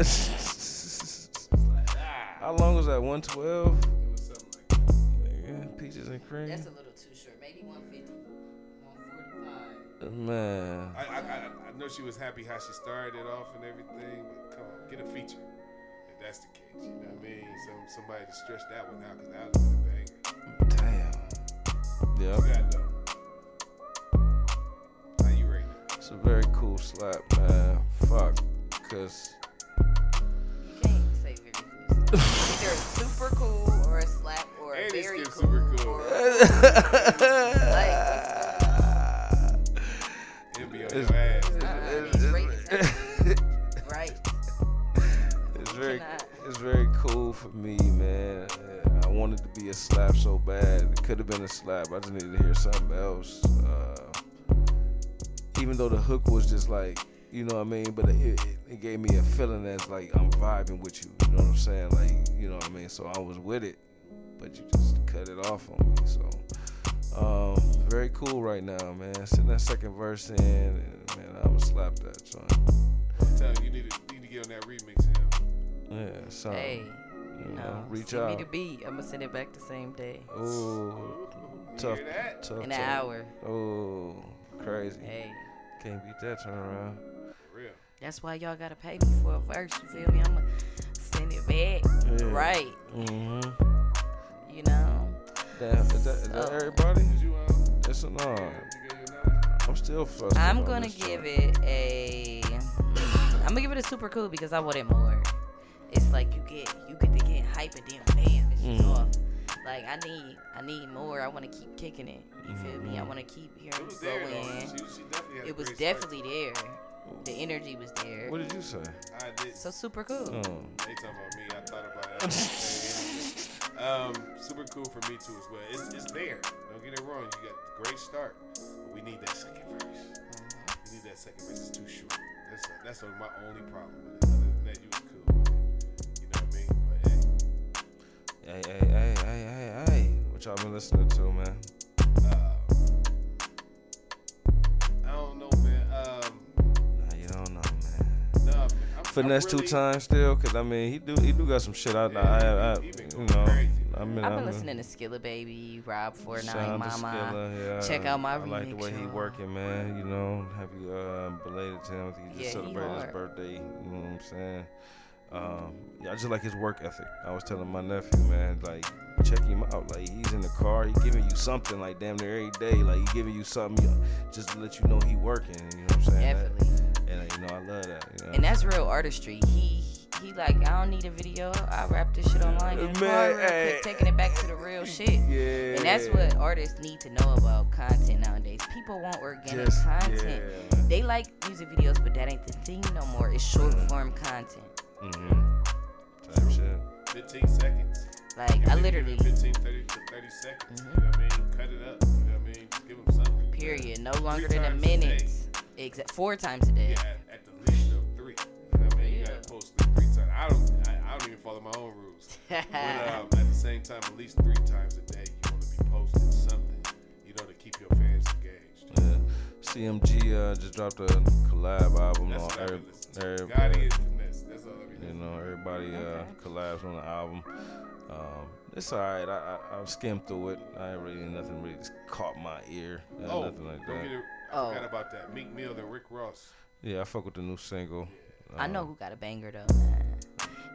How long was that? 112? It was like. Yeah, peaches and cream. That's a little too short. Maybe 150, 145. Man. I, I, I, I know she was happy how she started it off and everything, but come on, get a feature. If that's the case, you know what I mean? Some somebody to stretch that one out, cause that was a banger. Damn. You Yeah. got though. How you slap, man. Fuck, cause You can't say very good. Either a super cool or a slap or a very cool. super cool. Or, like, It'll be on It's- it's right. it's very, it's very cool for me, man. I wanted to be a slap so bad. It could have been a slap. I just needed to hear something else. Uh, even though the hook was just like, you know what I mean, but it, it gave me a feeling that's like I'm vibing with you. You know what I'm saying? Like, you know what I mean. So I was with it, but you just cut it off on me. So. Um, very cool right now, man. Send that second verse in, and man, I would slap that joint. I'm telling you, you need to, need to get on that remix, you. Yeah, so Hey, you know, no, reach send out. me the beat. I'm gonna send it back the same day. Ooh, tough, hear that? tough. In an hour. Ooh, crazy. Hey, Can't beat that turnaround. Real. that's why y'all gotta pay me for a verse. You feel me? I'ma send it back. Yeah. Right. Mm-hmm. You know. Damn, is that, is that So- everybody? You, um, Yes no? you get your number? I'm still frustrated. I'm gonna give it a. mm, I'm gonna give it a super cool because I wanted more. It's like you get you get to get hype and then bam, it's just Mm. off. Like I need I need more. I want to keep kicking it. You feel me? I want to keep hearing it there, go though. She, she definitely It was great start. definitely there. The energy was there. What did you say? I did. So super cool. Oh. They talking about me. I thought about that. um, super cool for me too as well. It's, it's there. Don't get it wrong. You got great start, but we need that second verse. Mm-hmm. We need that second verse. It's too short. That's that's my only problem with it. Other than that, you was cool with it. You know what I mean? But hey, Hey, hey, hey, hey, hey, hey. What y'all been listening to, man? Um, I don't know, man. Um, nah, you don't know, man. nah, man. I'm, Finesse I'm two times still, cause I mean he do he do got some shit out there. Yeah, I, I, been you know. I mean, I've I been mean, listening to Skilla Baby, Rob Four Shout Nine to Mama. Skilla, yeah. Check out my I like the way he working, man. You know, happy uh, belated to him. He just Yeah, celebrated his birthday. You know what I'm saying? Um, yeah, I just like his work ethic. I was telling my nephew, man, like check him out. Like he's in the car, he giving you something like damn near every day. Like he giving you something you- just to let you know he working. You know what I'm saying? That- Definitely. and uh, you know I love that. You know? And that's real artistry. He he like I don't need a video. I rap this shit online in the car Man, real hey. quick, taking it back to the real shit. yeah. And that's what artists need to know about content nowadays. People want organic Just- content. yeah. They like music videos, but that ain't the thing no more. It's short form content. Mm-hmm. Type shit. 15 seconds. Like Give I literally, give 15, 30, to 30 seconds. You know what I mean? Cut it up. You know what I mean? Just give him something. period, no longer Three than a times a day. minute. Exact four times a day. Yeah, at, at the least of three. You know what I mean? You gotta post three, three times. I don't. I, I don't even follow my own rules. but um, at the same time, at least three times a day, you want to be posting something. You know, to keep your fans engaged. Yeah. CMG uh, just dropped a collab album That's on what I've every, been listening to. every- Finesse. That's all I've You know, everybody uh, collabs on the album. Um, it's alright. I, I I skimmed through it. I ain't really nothing really just caught my ear. Uh, Oh, nothing like don't that. get it. I Oh. forgot about that. Meek Mill and Rick Ross. Yeah, I fuck with the new single. I know who got a banger though, man.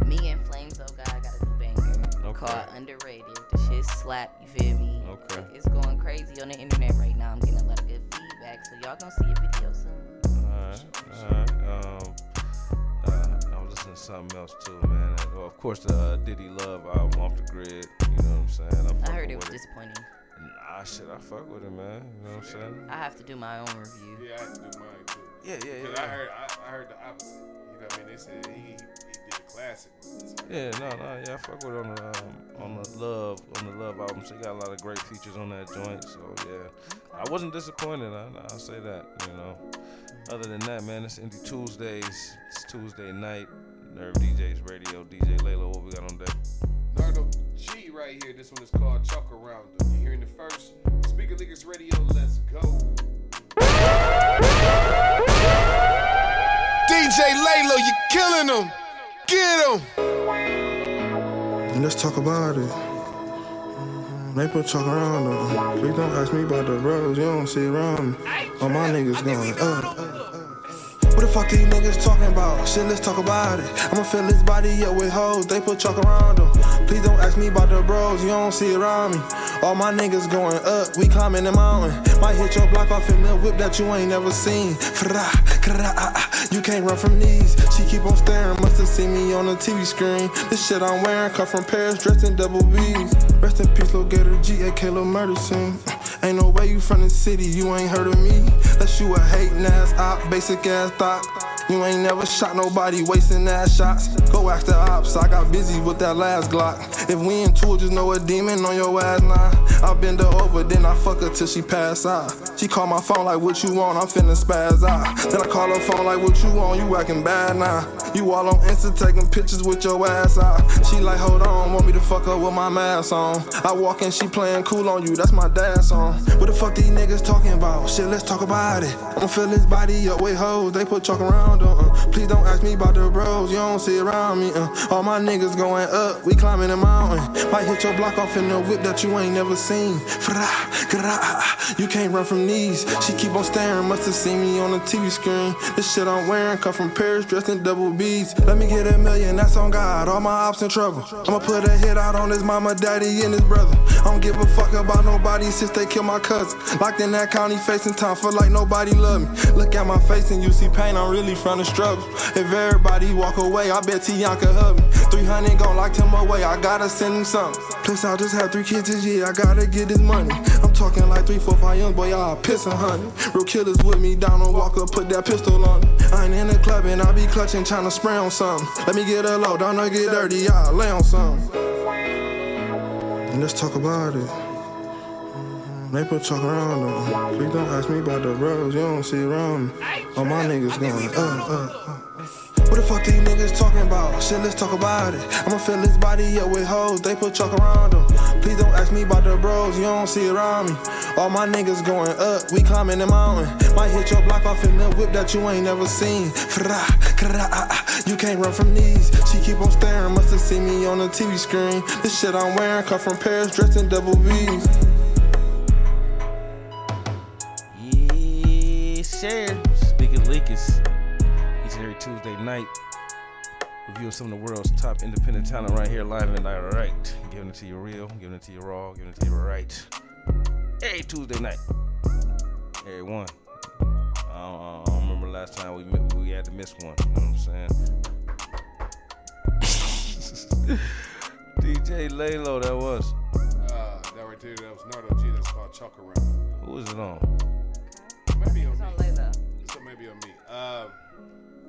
Me and Flames though guy got a new banger Okay. called Underrated. The shit slap, you feel me? Okay. It's going crazy on the internet right now. I'm getting a lot of good feedback, so y'all gonna see a video soon. Alright, alright. Um, uh, I was listening to something else too, man. Well, of course, the uh, Diddy Love album, Off the Grid. You know what I'm saying? I'm I heard it was with disappointing. Nah, shit, I fuck with it, man. You know what I'm saying? I have to do my own review. Yeah, I have to do mine too. Yeah, yeah, yeah. Because. I heard, I, I heard the opposite. You know what I mean? They said he, he did a classic. So, Yeah, no, no, yeah, I fuck with it on the um, on the love on the love album. So you got a lot of great features on that joint. So yeah, I wasn't disappointed. I, I'll say that. You know. Other than that, man, it's Indie Tuesdays. It's Tuesday night. Nerve DJs Radio. DJ Laylo, what we got on deck? Nardo G right here. This one is called Chalk Around. You hearing the first? Speaker Leakers Radio. Let's go. DJ Laylo, you killing them. Get them. Let's talk about it. Maybe we'll talk around though. Please don't ask me about the brothers you don't see around me. All my niggas going up. What the fuck these niggas talking about? Shit, let's talk about it. I'ma fill this body up with hoes, they put chalk around him. Please don't ask me about the bros, you don't see around me. All my niggas going up, we climbing the mountain. Might hit your block off in the whip that you ain't never seen. Ah, ah, You can't run from these. She keep on staring, must have seen me on the TV screen. This shit I'm wearing come from Paris, dressed in double B's. Rest in peace, Lil Gator G, AK Lil Murder Scene. Ain't no way you from the city, you ain't heard of me. Unless you a hating ass op, basic ass thought. You ain't never shot nobody, wasting ass shots. Go ask the ops, I got busy with that last Glock. If we into it, just know a demon on your ass now. I bend her over, then I fuck her till she pass out. She call my phone like, what you want? I'm finna spaz out. Then I call her phone like, what you want? You acting bad now. You all on Insta taking pictures with your ass out. She like, hold on, want me to fuck her with my mask on. I walk in, she playing cool on you, that's my dad's song. What the fuck these niggas talking about? Shit, let's talk about it. I'ma fill his body up with hoes, they put chalk around him. Uh. Please don't ask me about the bros, you don't see around me. Uh. All my niggas going up, we climbing the mountain. Might hit your block off in the whip that you ain't never seen. You can't run from these. She keep on staring, must have seen me on the TV screen. This shit I'm wearing come from Paris, dressed in double B's. Let me get a million, that's on God. All my ops in trouble. I'ma put a hit out on his mama, daddy, and his brother. I don't give a fuck about nobody since they killed my cousin. Locked in that county, facing time, feel like nobody love me. Look at my face and you see pain, I'm really from the struggle. If everybody walk away, I bet Tianka hug me. 300 gon' lock him away, I gotta send him something. Plus, I just had three kids this year, I gotta get this money. I'm talking like three, four, five young boy, y'all pissing honey. Real killers with me, on Walker, put that pistol on me. I ain't in the club and I be clutching, trying to spray on something. Let me get a load, don't I get dirty, y'all lay on something. And let's talk about it. They put talk around them. Please don't ask me about the bros, you don't see around me. All my niggas going up, up, up. What the fuck these niggas talking about? Shit, let's talk about it. I'ma fill this body up with hoes, they put chalk around him. Please don't ask me about the bros, you don't see around me. All my niggas going up, we climbing the mountain. Might hit your block off in the whip that you ain't never seen. Ah, ah. You can't run from these. She keep on staring, must have seen me on the TV screen. This shit I'm wearing come from Paris, dressed in double B's. Yes, sir. Speaker Leakers, each and every Tuesday night, reviewing some of the world's top independent talent right here, live and direct. Giving it to you real, giving it to you raw, giving it to you right. Every Tuesday night. Every one. I don't, I don't remember last time we met, we had to miss one. You know what I'm saying? DJ Laylo, that was. Uh, that right there, that was Nardo G. That's called Chalk Around. Who is it on? Maybe on me. So maybe on me. Uh,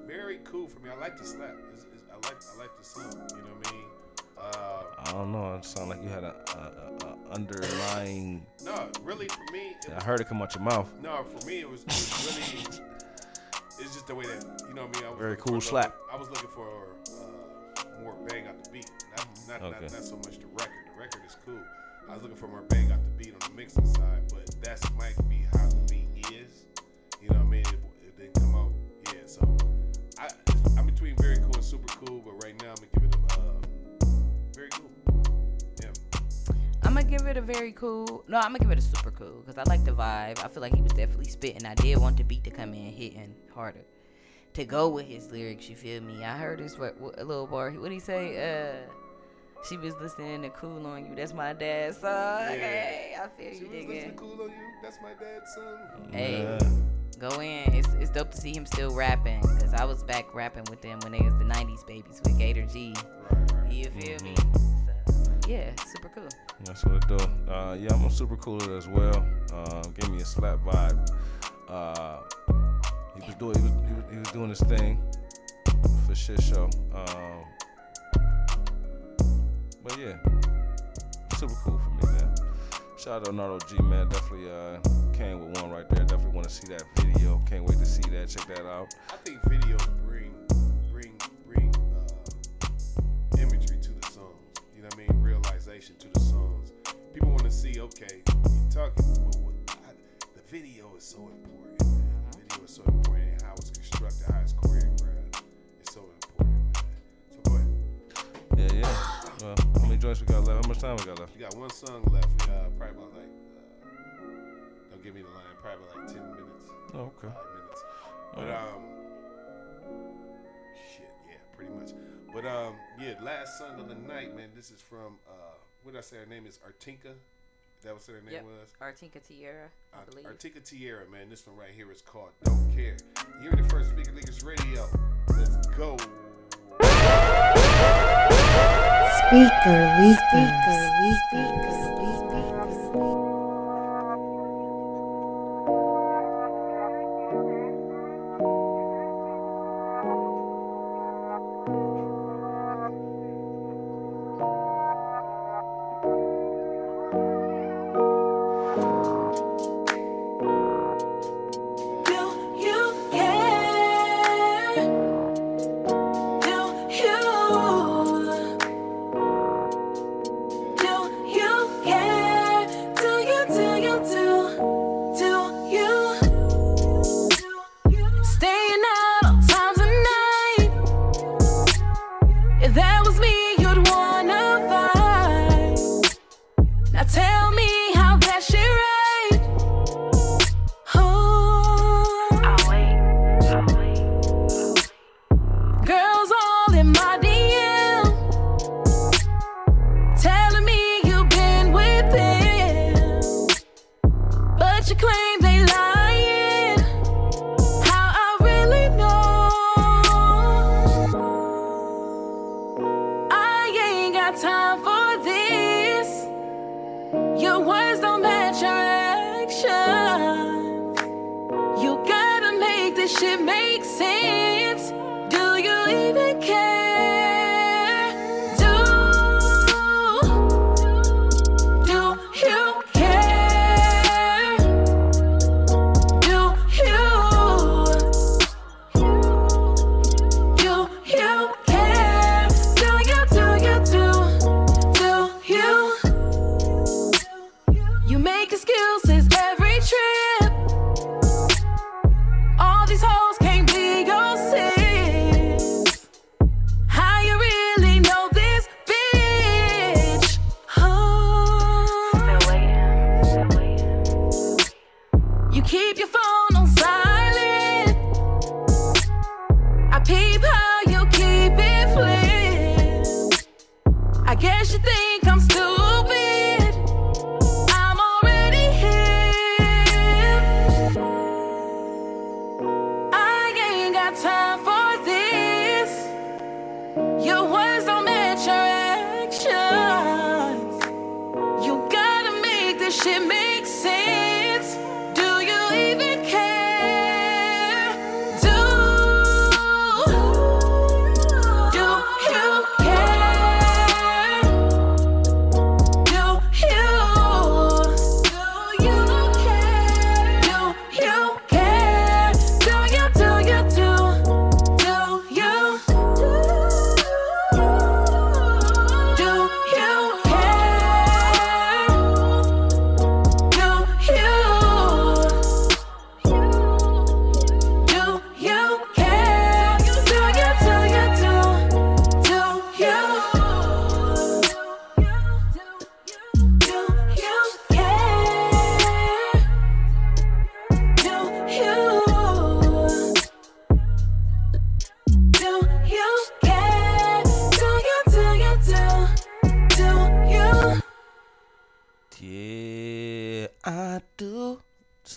very cool for me. I like the slap. It's, it's, I like I like the song. You know what I mean? Uh, I don't know. It sounded like you had a, a, a, a underlying. no, really for me. It I heard it come out your mouth. No, for me it was, it was really. It's just the way that you know what I mean. I was Very cool for slap. I was looking for uh, more bang out the beat. Not not, Okay. not not so much the record. The record is cool. I was looking for more bang out the beat on the mixing side, but that's might be You know what I mean? It, it didn't come out. Yeah, so I I'm between very cool and super cool, but right now I'm gonna give it a uh, very cool. Yeah. I'm gonna give it a very cool. No, I'm gonna give it a super cool because I like the vibe. I feel like he was definitely spitting. I did want the beat to come in hitting harder to go with his lyrics. You feel me? I heard his what, what, a little bar. What did he say? Uh, she was listening to "Cool on You." That's my dad's song. Hey, I feel She you, was listening to cool on you. That's my dad's son. Hey, go in. It's, it's dope to see him still rapping because I was back rapping with them when they was the '90s babies with Gator G. You feel me? So, yeah, super cool. That's what it do. Uh, yeah, I'm super cool as well. Uh, gave me a slap vibe. Uh, he was doing he was, he was, he was doing his thing for shit show. Um, but yeah, super cool for me, man. Shout out to Nardo G, man. Definitely uh, came with one right there. Definitely want to see that video. Can't wait to see that. Check that out. I think videos bring bring bring uh, imagery to the songs. You know what I mean? Realization to the songs. People want to see, okay, you're talking, but what, I, the video is so important. The video is so important. How it's constructed, how it's joints we got left? How much time we got left? You got one song left. We got probably about like, uh, don't give me the line, probably like 10 minutes. Oh, okay. Five minutes. But, right. um, shit, yeah, pretty much. But, um, yeah, last song of the night, man, this is from, uh, what did I say her name is? Artinka? That was her name yep. was? Artinka Tierra, I believe. Artinka Tierra, man, this one right here is called Don't Care. You're the first Speaker Leakers Radio. Let's go. Speaker leakers. Speaker Do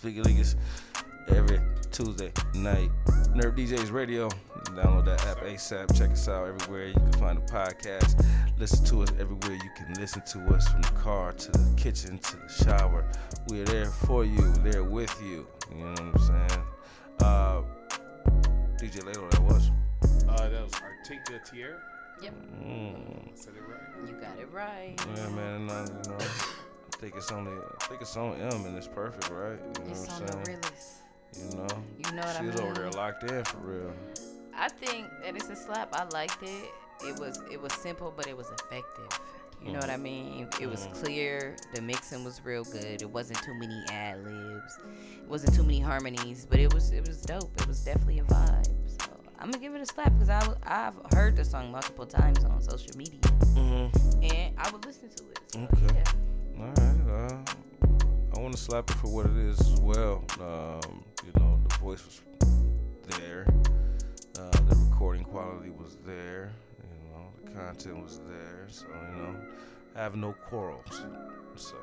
Speaker Leakers every Tuesday night. Nerve DJs Radio. Download that app ASAP. Check us out everywhere. You can find the podcast. Listen to us everywhere. You can listen to us from the car to the kitchen to the shower. We're there for you. There with you. You know what I'm saying? Uh, DJ Laylo, that was. Uh, that was Artinka Tierra. Yep. Mm. I said it right. You got it right. Yeah, man. And, uh, you know, I think it's only, I think it's on M and it's perfect, right? You know It's what on I'm the saying? realest. You know, You know what I she was over there locked in for real. I think that it's a slap. I liked it. It was it was simple, but it was effective. You know what I mean? It was Mhm. clear. The mixing was real good. It wasn't too many ad libs. It wasn't too many harmonies, but it was it was dope. It was definitely a vibe. So I'm gonna give it a slap because I have heard the song multiple times on social media, Mm-hmm. and I would listen to it. So, Okay. yeah. All right. Uh, I want to slap it for what it is as well. Um, you know, the voice was there. Uh, the recording quality was there. You know, the content was there. So you know, I have no quarrels. So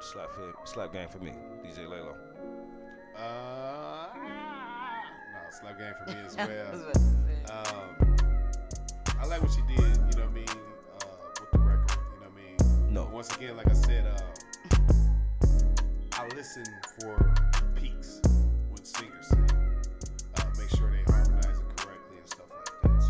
slap for, slap game for me, DJ Laylo. Uh, no, slap game for me as well. about to say. um, I like what she did. You know what I mean? Uh, with the record. You know what I mean? No. Once again, like I said, uh, I listen for peaks when singers sing. Uh, make sure they harmonize it correctly and stuff like that.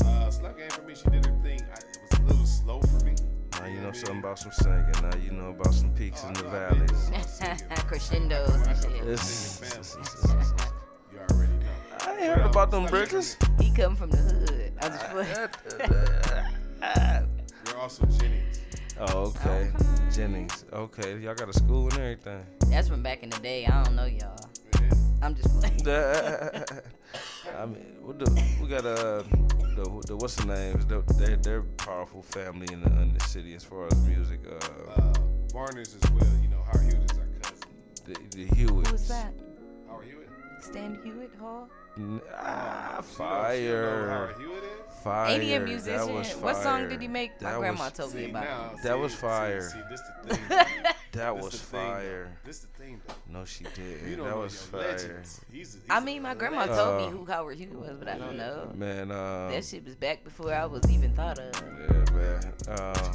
So, uh, slap game for me. She did her thing. I, it was a little slow for me. Now you know something about some singing. Now you know about some peaks Oh, and the valleys. Crescendos and shit. It's- You already know. I ain't heard about them bridges. He come from the hood. I just playing. You're also Jennings. Oh, okay. Jennings. Okay, y'all got a school and everything. That's from back in the day. I don't know y'all. I'm just playing. I mean, what the, we got uh, the, the what's the names? The, they're, they're powerful family in the, in the city as far as music. Uh, Varners as well. You know, Howard Hewitt is our cousin. the, the Hewitts. Who's that? Howard Hewitt? Stan Hywet Hall? N- Ah, She don't know fire. Howard Hewitt is? Fire. Ain't he a That musician? was What song fire. did he make? My grandma was- told me about now, it. That see, was fire. See, this the thing. That This was the thing, fire. This the thing, though. No, she didn't. You that was fire. legends. He's, he's I mean, my grandma told Uh, me who Howard Hewitt was, but I don't know. Man, uh, That shit was back before I was even thought of. yeah, man. Uh,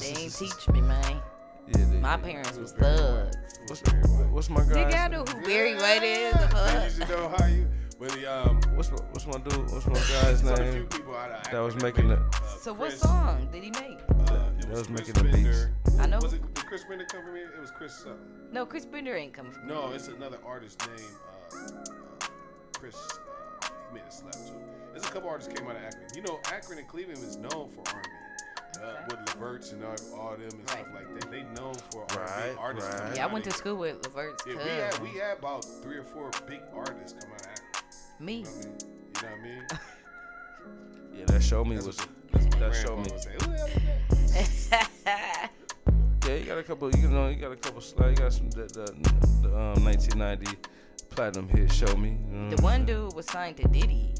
They ain't teach me, man. Yeah, they- My parents was thugs. What's, what's my guy? Nigga, I know who Barry White is. The You fuck? should know how you. But the, um, What's my, what's my dude? What's my guy's There's a name? few people out of That was making that the. uh, So what Chris, song did he make? Uh, it That was, was Chris making the beats. I know. Was it did Chris Bender come from here? It was Chris something. No, Chris Bender ain't come from. No, it's another artist named uh, uh, Chris. Uh, he made a slap too. There's a couple artists came out of Akron. You know, Akron and Cleveland is known for R&B. Uh, with Leverts and all, all them and stuff like that. They known for R&B Right, artists. right. Yeah, I went to school with Levert's Yeah, we had we had about three or four big artists come out of Me. You know what I mean? You know what I mean? Yeah, that show me That's was. what- that's what my That show me. would say. Who the hell is that? Yeah, you got a couple. You know, you got a couple. sli- You got some the, the, the um, 1990 platinum hit. Show me. you know The one saying? dude was signed to Diddy.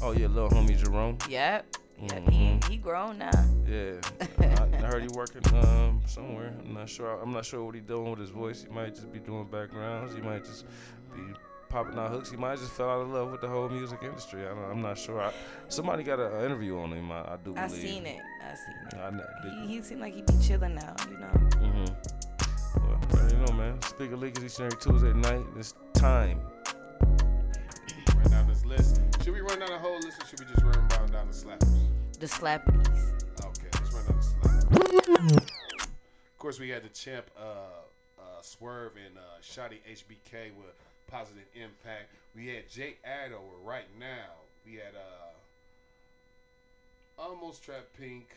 Oh yeah, little homie Jerome. Yep. Mhm. He, he grown now. Yeah, I, I heard he working um somewhere. I'm not sure. I'm not sure what he doing with his voice. He might just be doing backgrounds. He might just be popping out hooks. He might just fell out of love with the whole music industry. I don't, I'm not sure. I, somebody got an interview on him. I, I do I believe. seen it. I seen it. I know. He, he seemed like he be chilling now, you know. Mm-hmm. Well, already know, man. Speak of League is each and every Tuesday night. It's time. The. Okay, let's run down the of course, we had the champ uh, uh, Swerve and uh, Shadi HBK with positive impact. We had Jay Addo right now. We had uh, almost Trap Pink.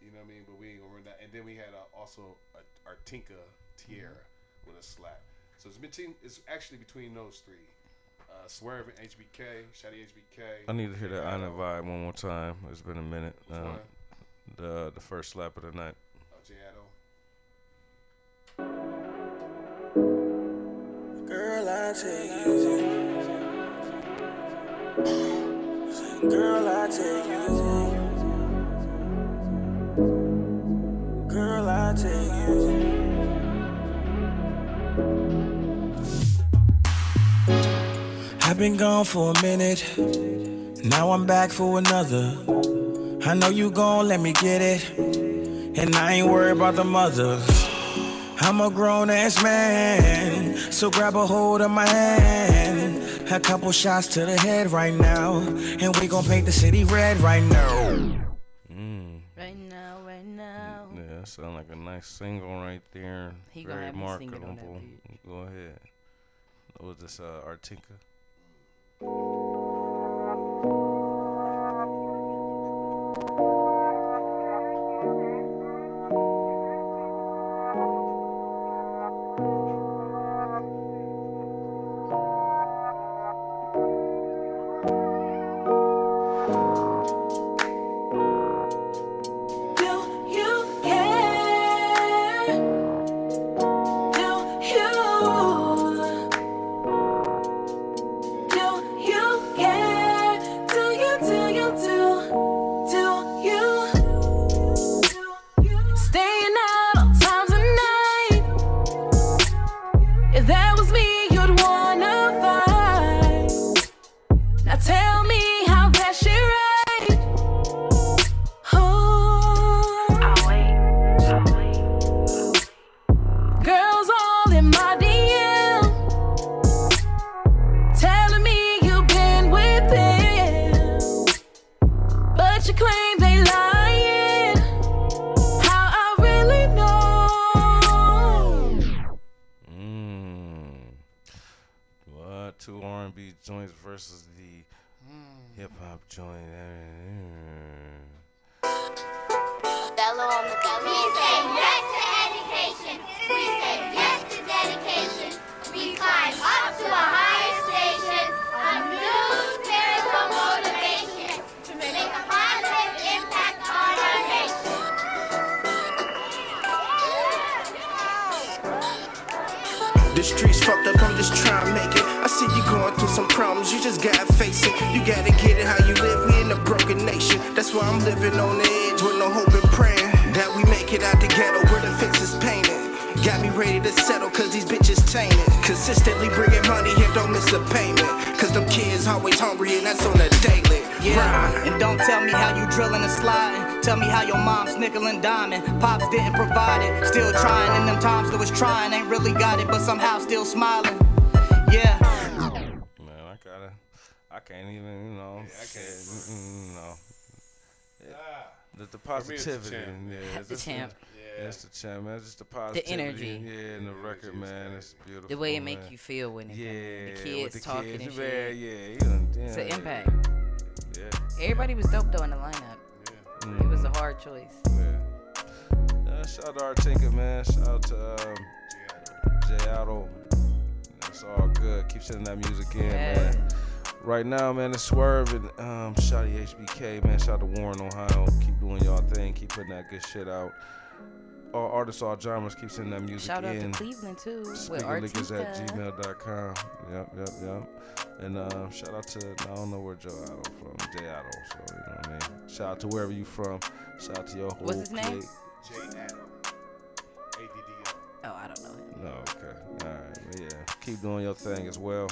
You know what I mean? But we ain't gonna run that. And then we had uh, also uh, Artinka Tierra with a slap. So it's between. It's actually between those three. Uh, Swerve and HBK, Shadi HBK. I need to hear that Anna vibe one more time. It's been a minute. Which Um, one? the the first slap of the night. Oh, Jay Addo. Girl, I take you. Girl, I take you. I've been gone for a minute. Now I'm back for another. I know you gon' let me get it. And I ain't worried about the mothers. I'm a grown ass man, so grab a hold of my hand. A couple shots to the head right now, and we gon' paint the city red right now. Mm. Right now, right now. Yeah, that sound like a nice single right there. He gonna Very have me on that marketable. Go ahead. What was this, uh, Artinka? Do got it, somehow still smiling. Yeah. Man, I gotta. I can't even, you know. I can't. mm, You know. Yeah. The, the For it's the positivity. champ. yeah, The it's champ. Yeah. It's the champ, man. It's just the positivity. energy. Yeah, and the record, man. It's beautiful. The way it man. make you feel when it Yeah, the with kids the talking kids, and shit. yeah, you done- It's an impact. Yeah. Everybody was dope though in the lineup. Yeah. It was a hard choice. Yeah. Uh, shout out to Artinka, man. Shout out to um, Jay Otto. It's all good. Keep sending that music in, man. Right now, man, it's Swerve and um, Shadi HBK, man. Shout out to Warren, Ohio. Keep doing y'all thing. Keep putting that good shit out. All artists, all genres, keep sending that music in. Shout out to Cleveland too with Speakerleakers at Artika. gmail.com. Yep, yep, yep. And um, shout out to, I don't know where Joe Otto from, Jay Otto, so you know what I mean. Shout out to wherever you from. Shout out to your whole What's his name? clique. J. Adam. A-D-D-O. Oh, I don't know him. No, okay. All right. But yeah, keep doing your thing as well.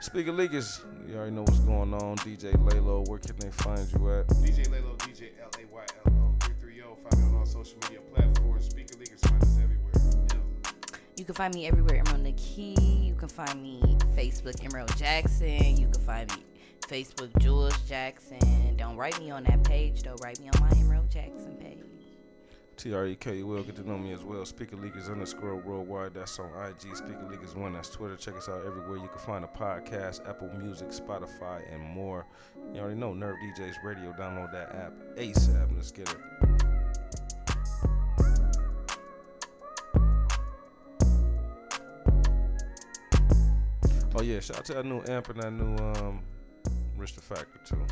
Speaker Leakers, you already know what's going on. DJ Laylo, where can they find you at? DJ Laylo, DJ L-A-Y-L-O 330. Find me on all social media platforms. Speaker Leakers, find us everywhere. You can find me everywhere, Emerald Neki. You can find me Facebook, Emerald Jackson. You can find me Facebook, Jules Jackson. Don't write me on that page though. Write me on my Emerald Jackson page. T R E K, you will get to know me as well. Speaker Leakers underscore worldwide. That's on IG. Speaker Leakers one. That's Twitter. Check us out everywhere. You can find a podcast, Apple Music, Spotify, and more. You already know Nerve DJs Radio. Download that app ASAP. Let's get it. Oh yeah, shout out to that new amp and that new um Rich the Factor too.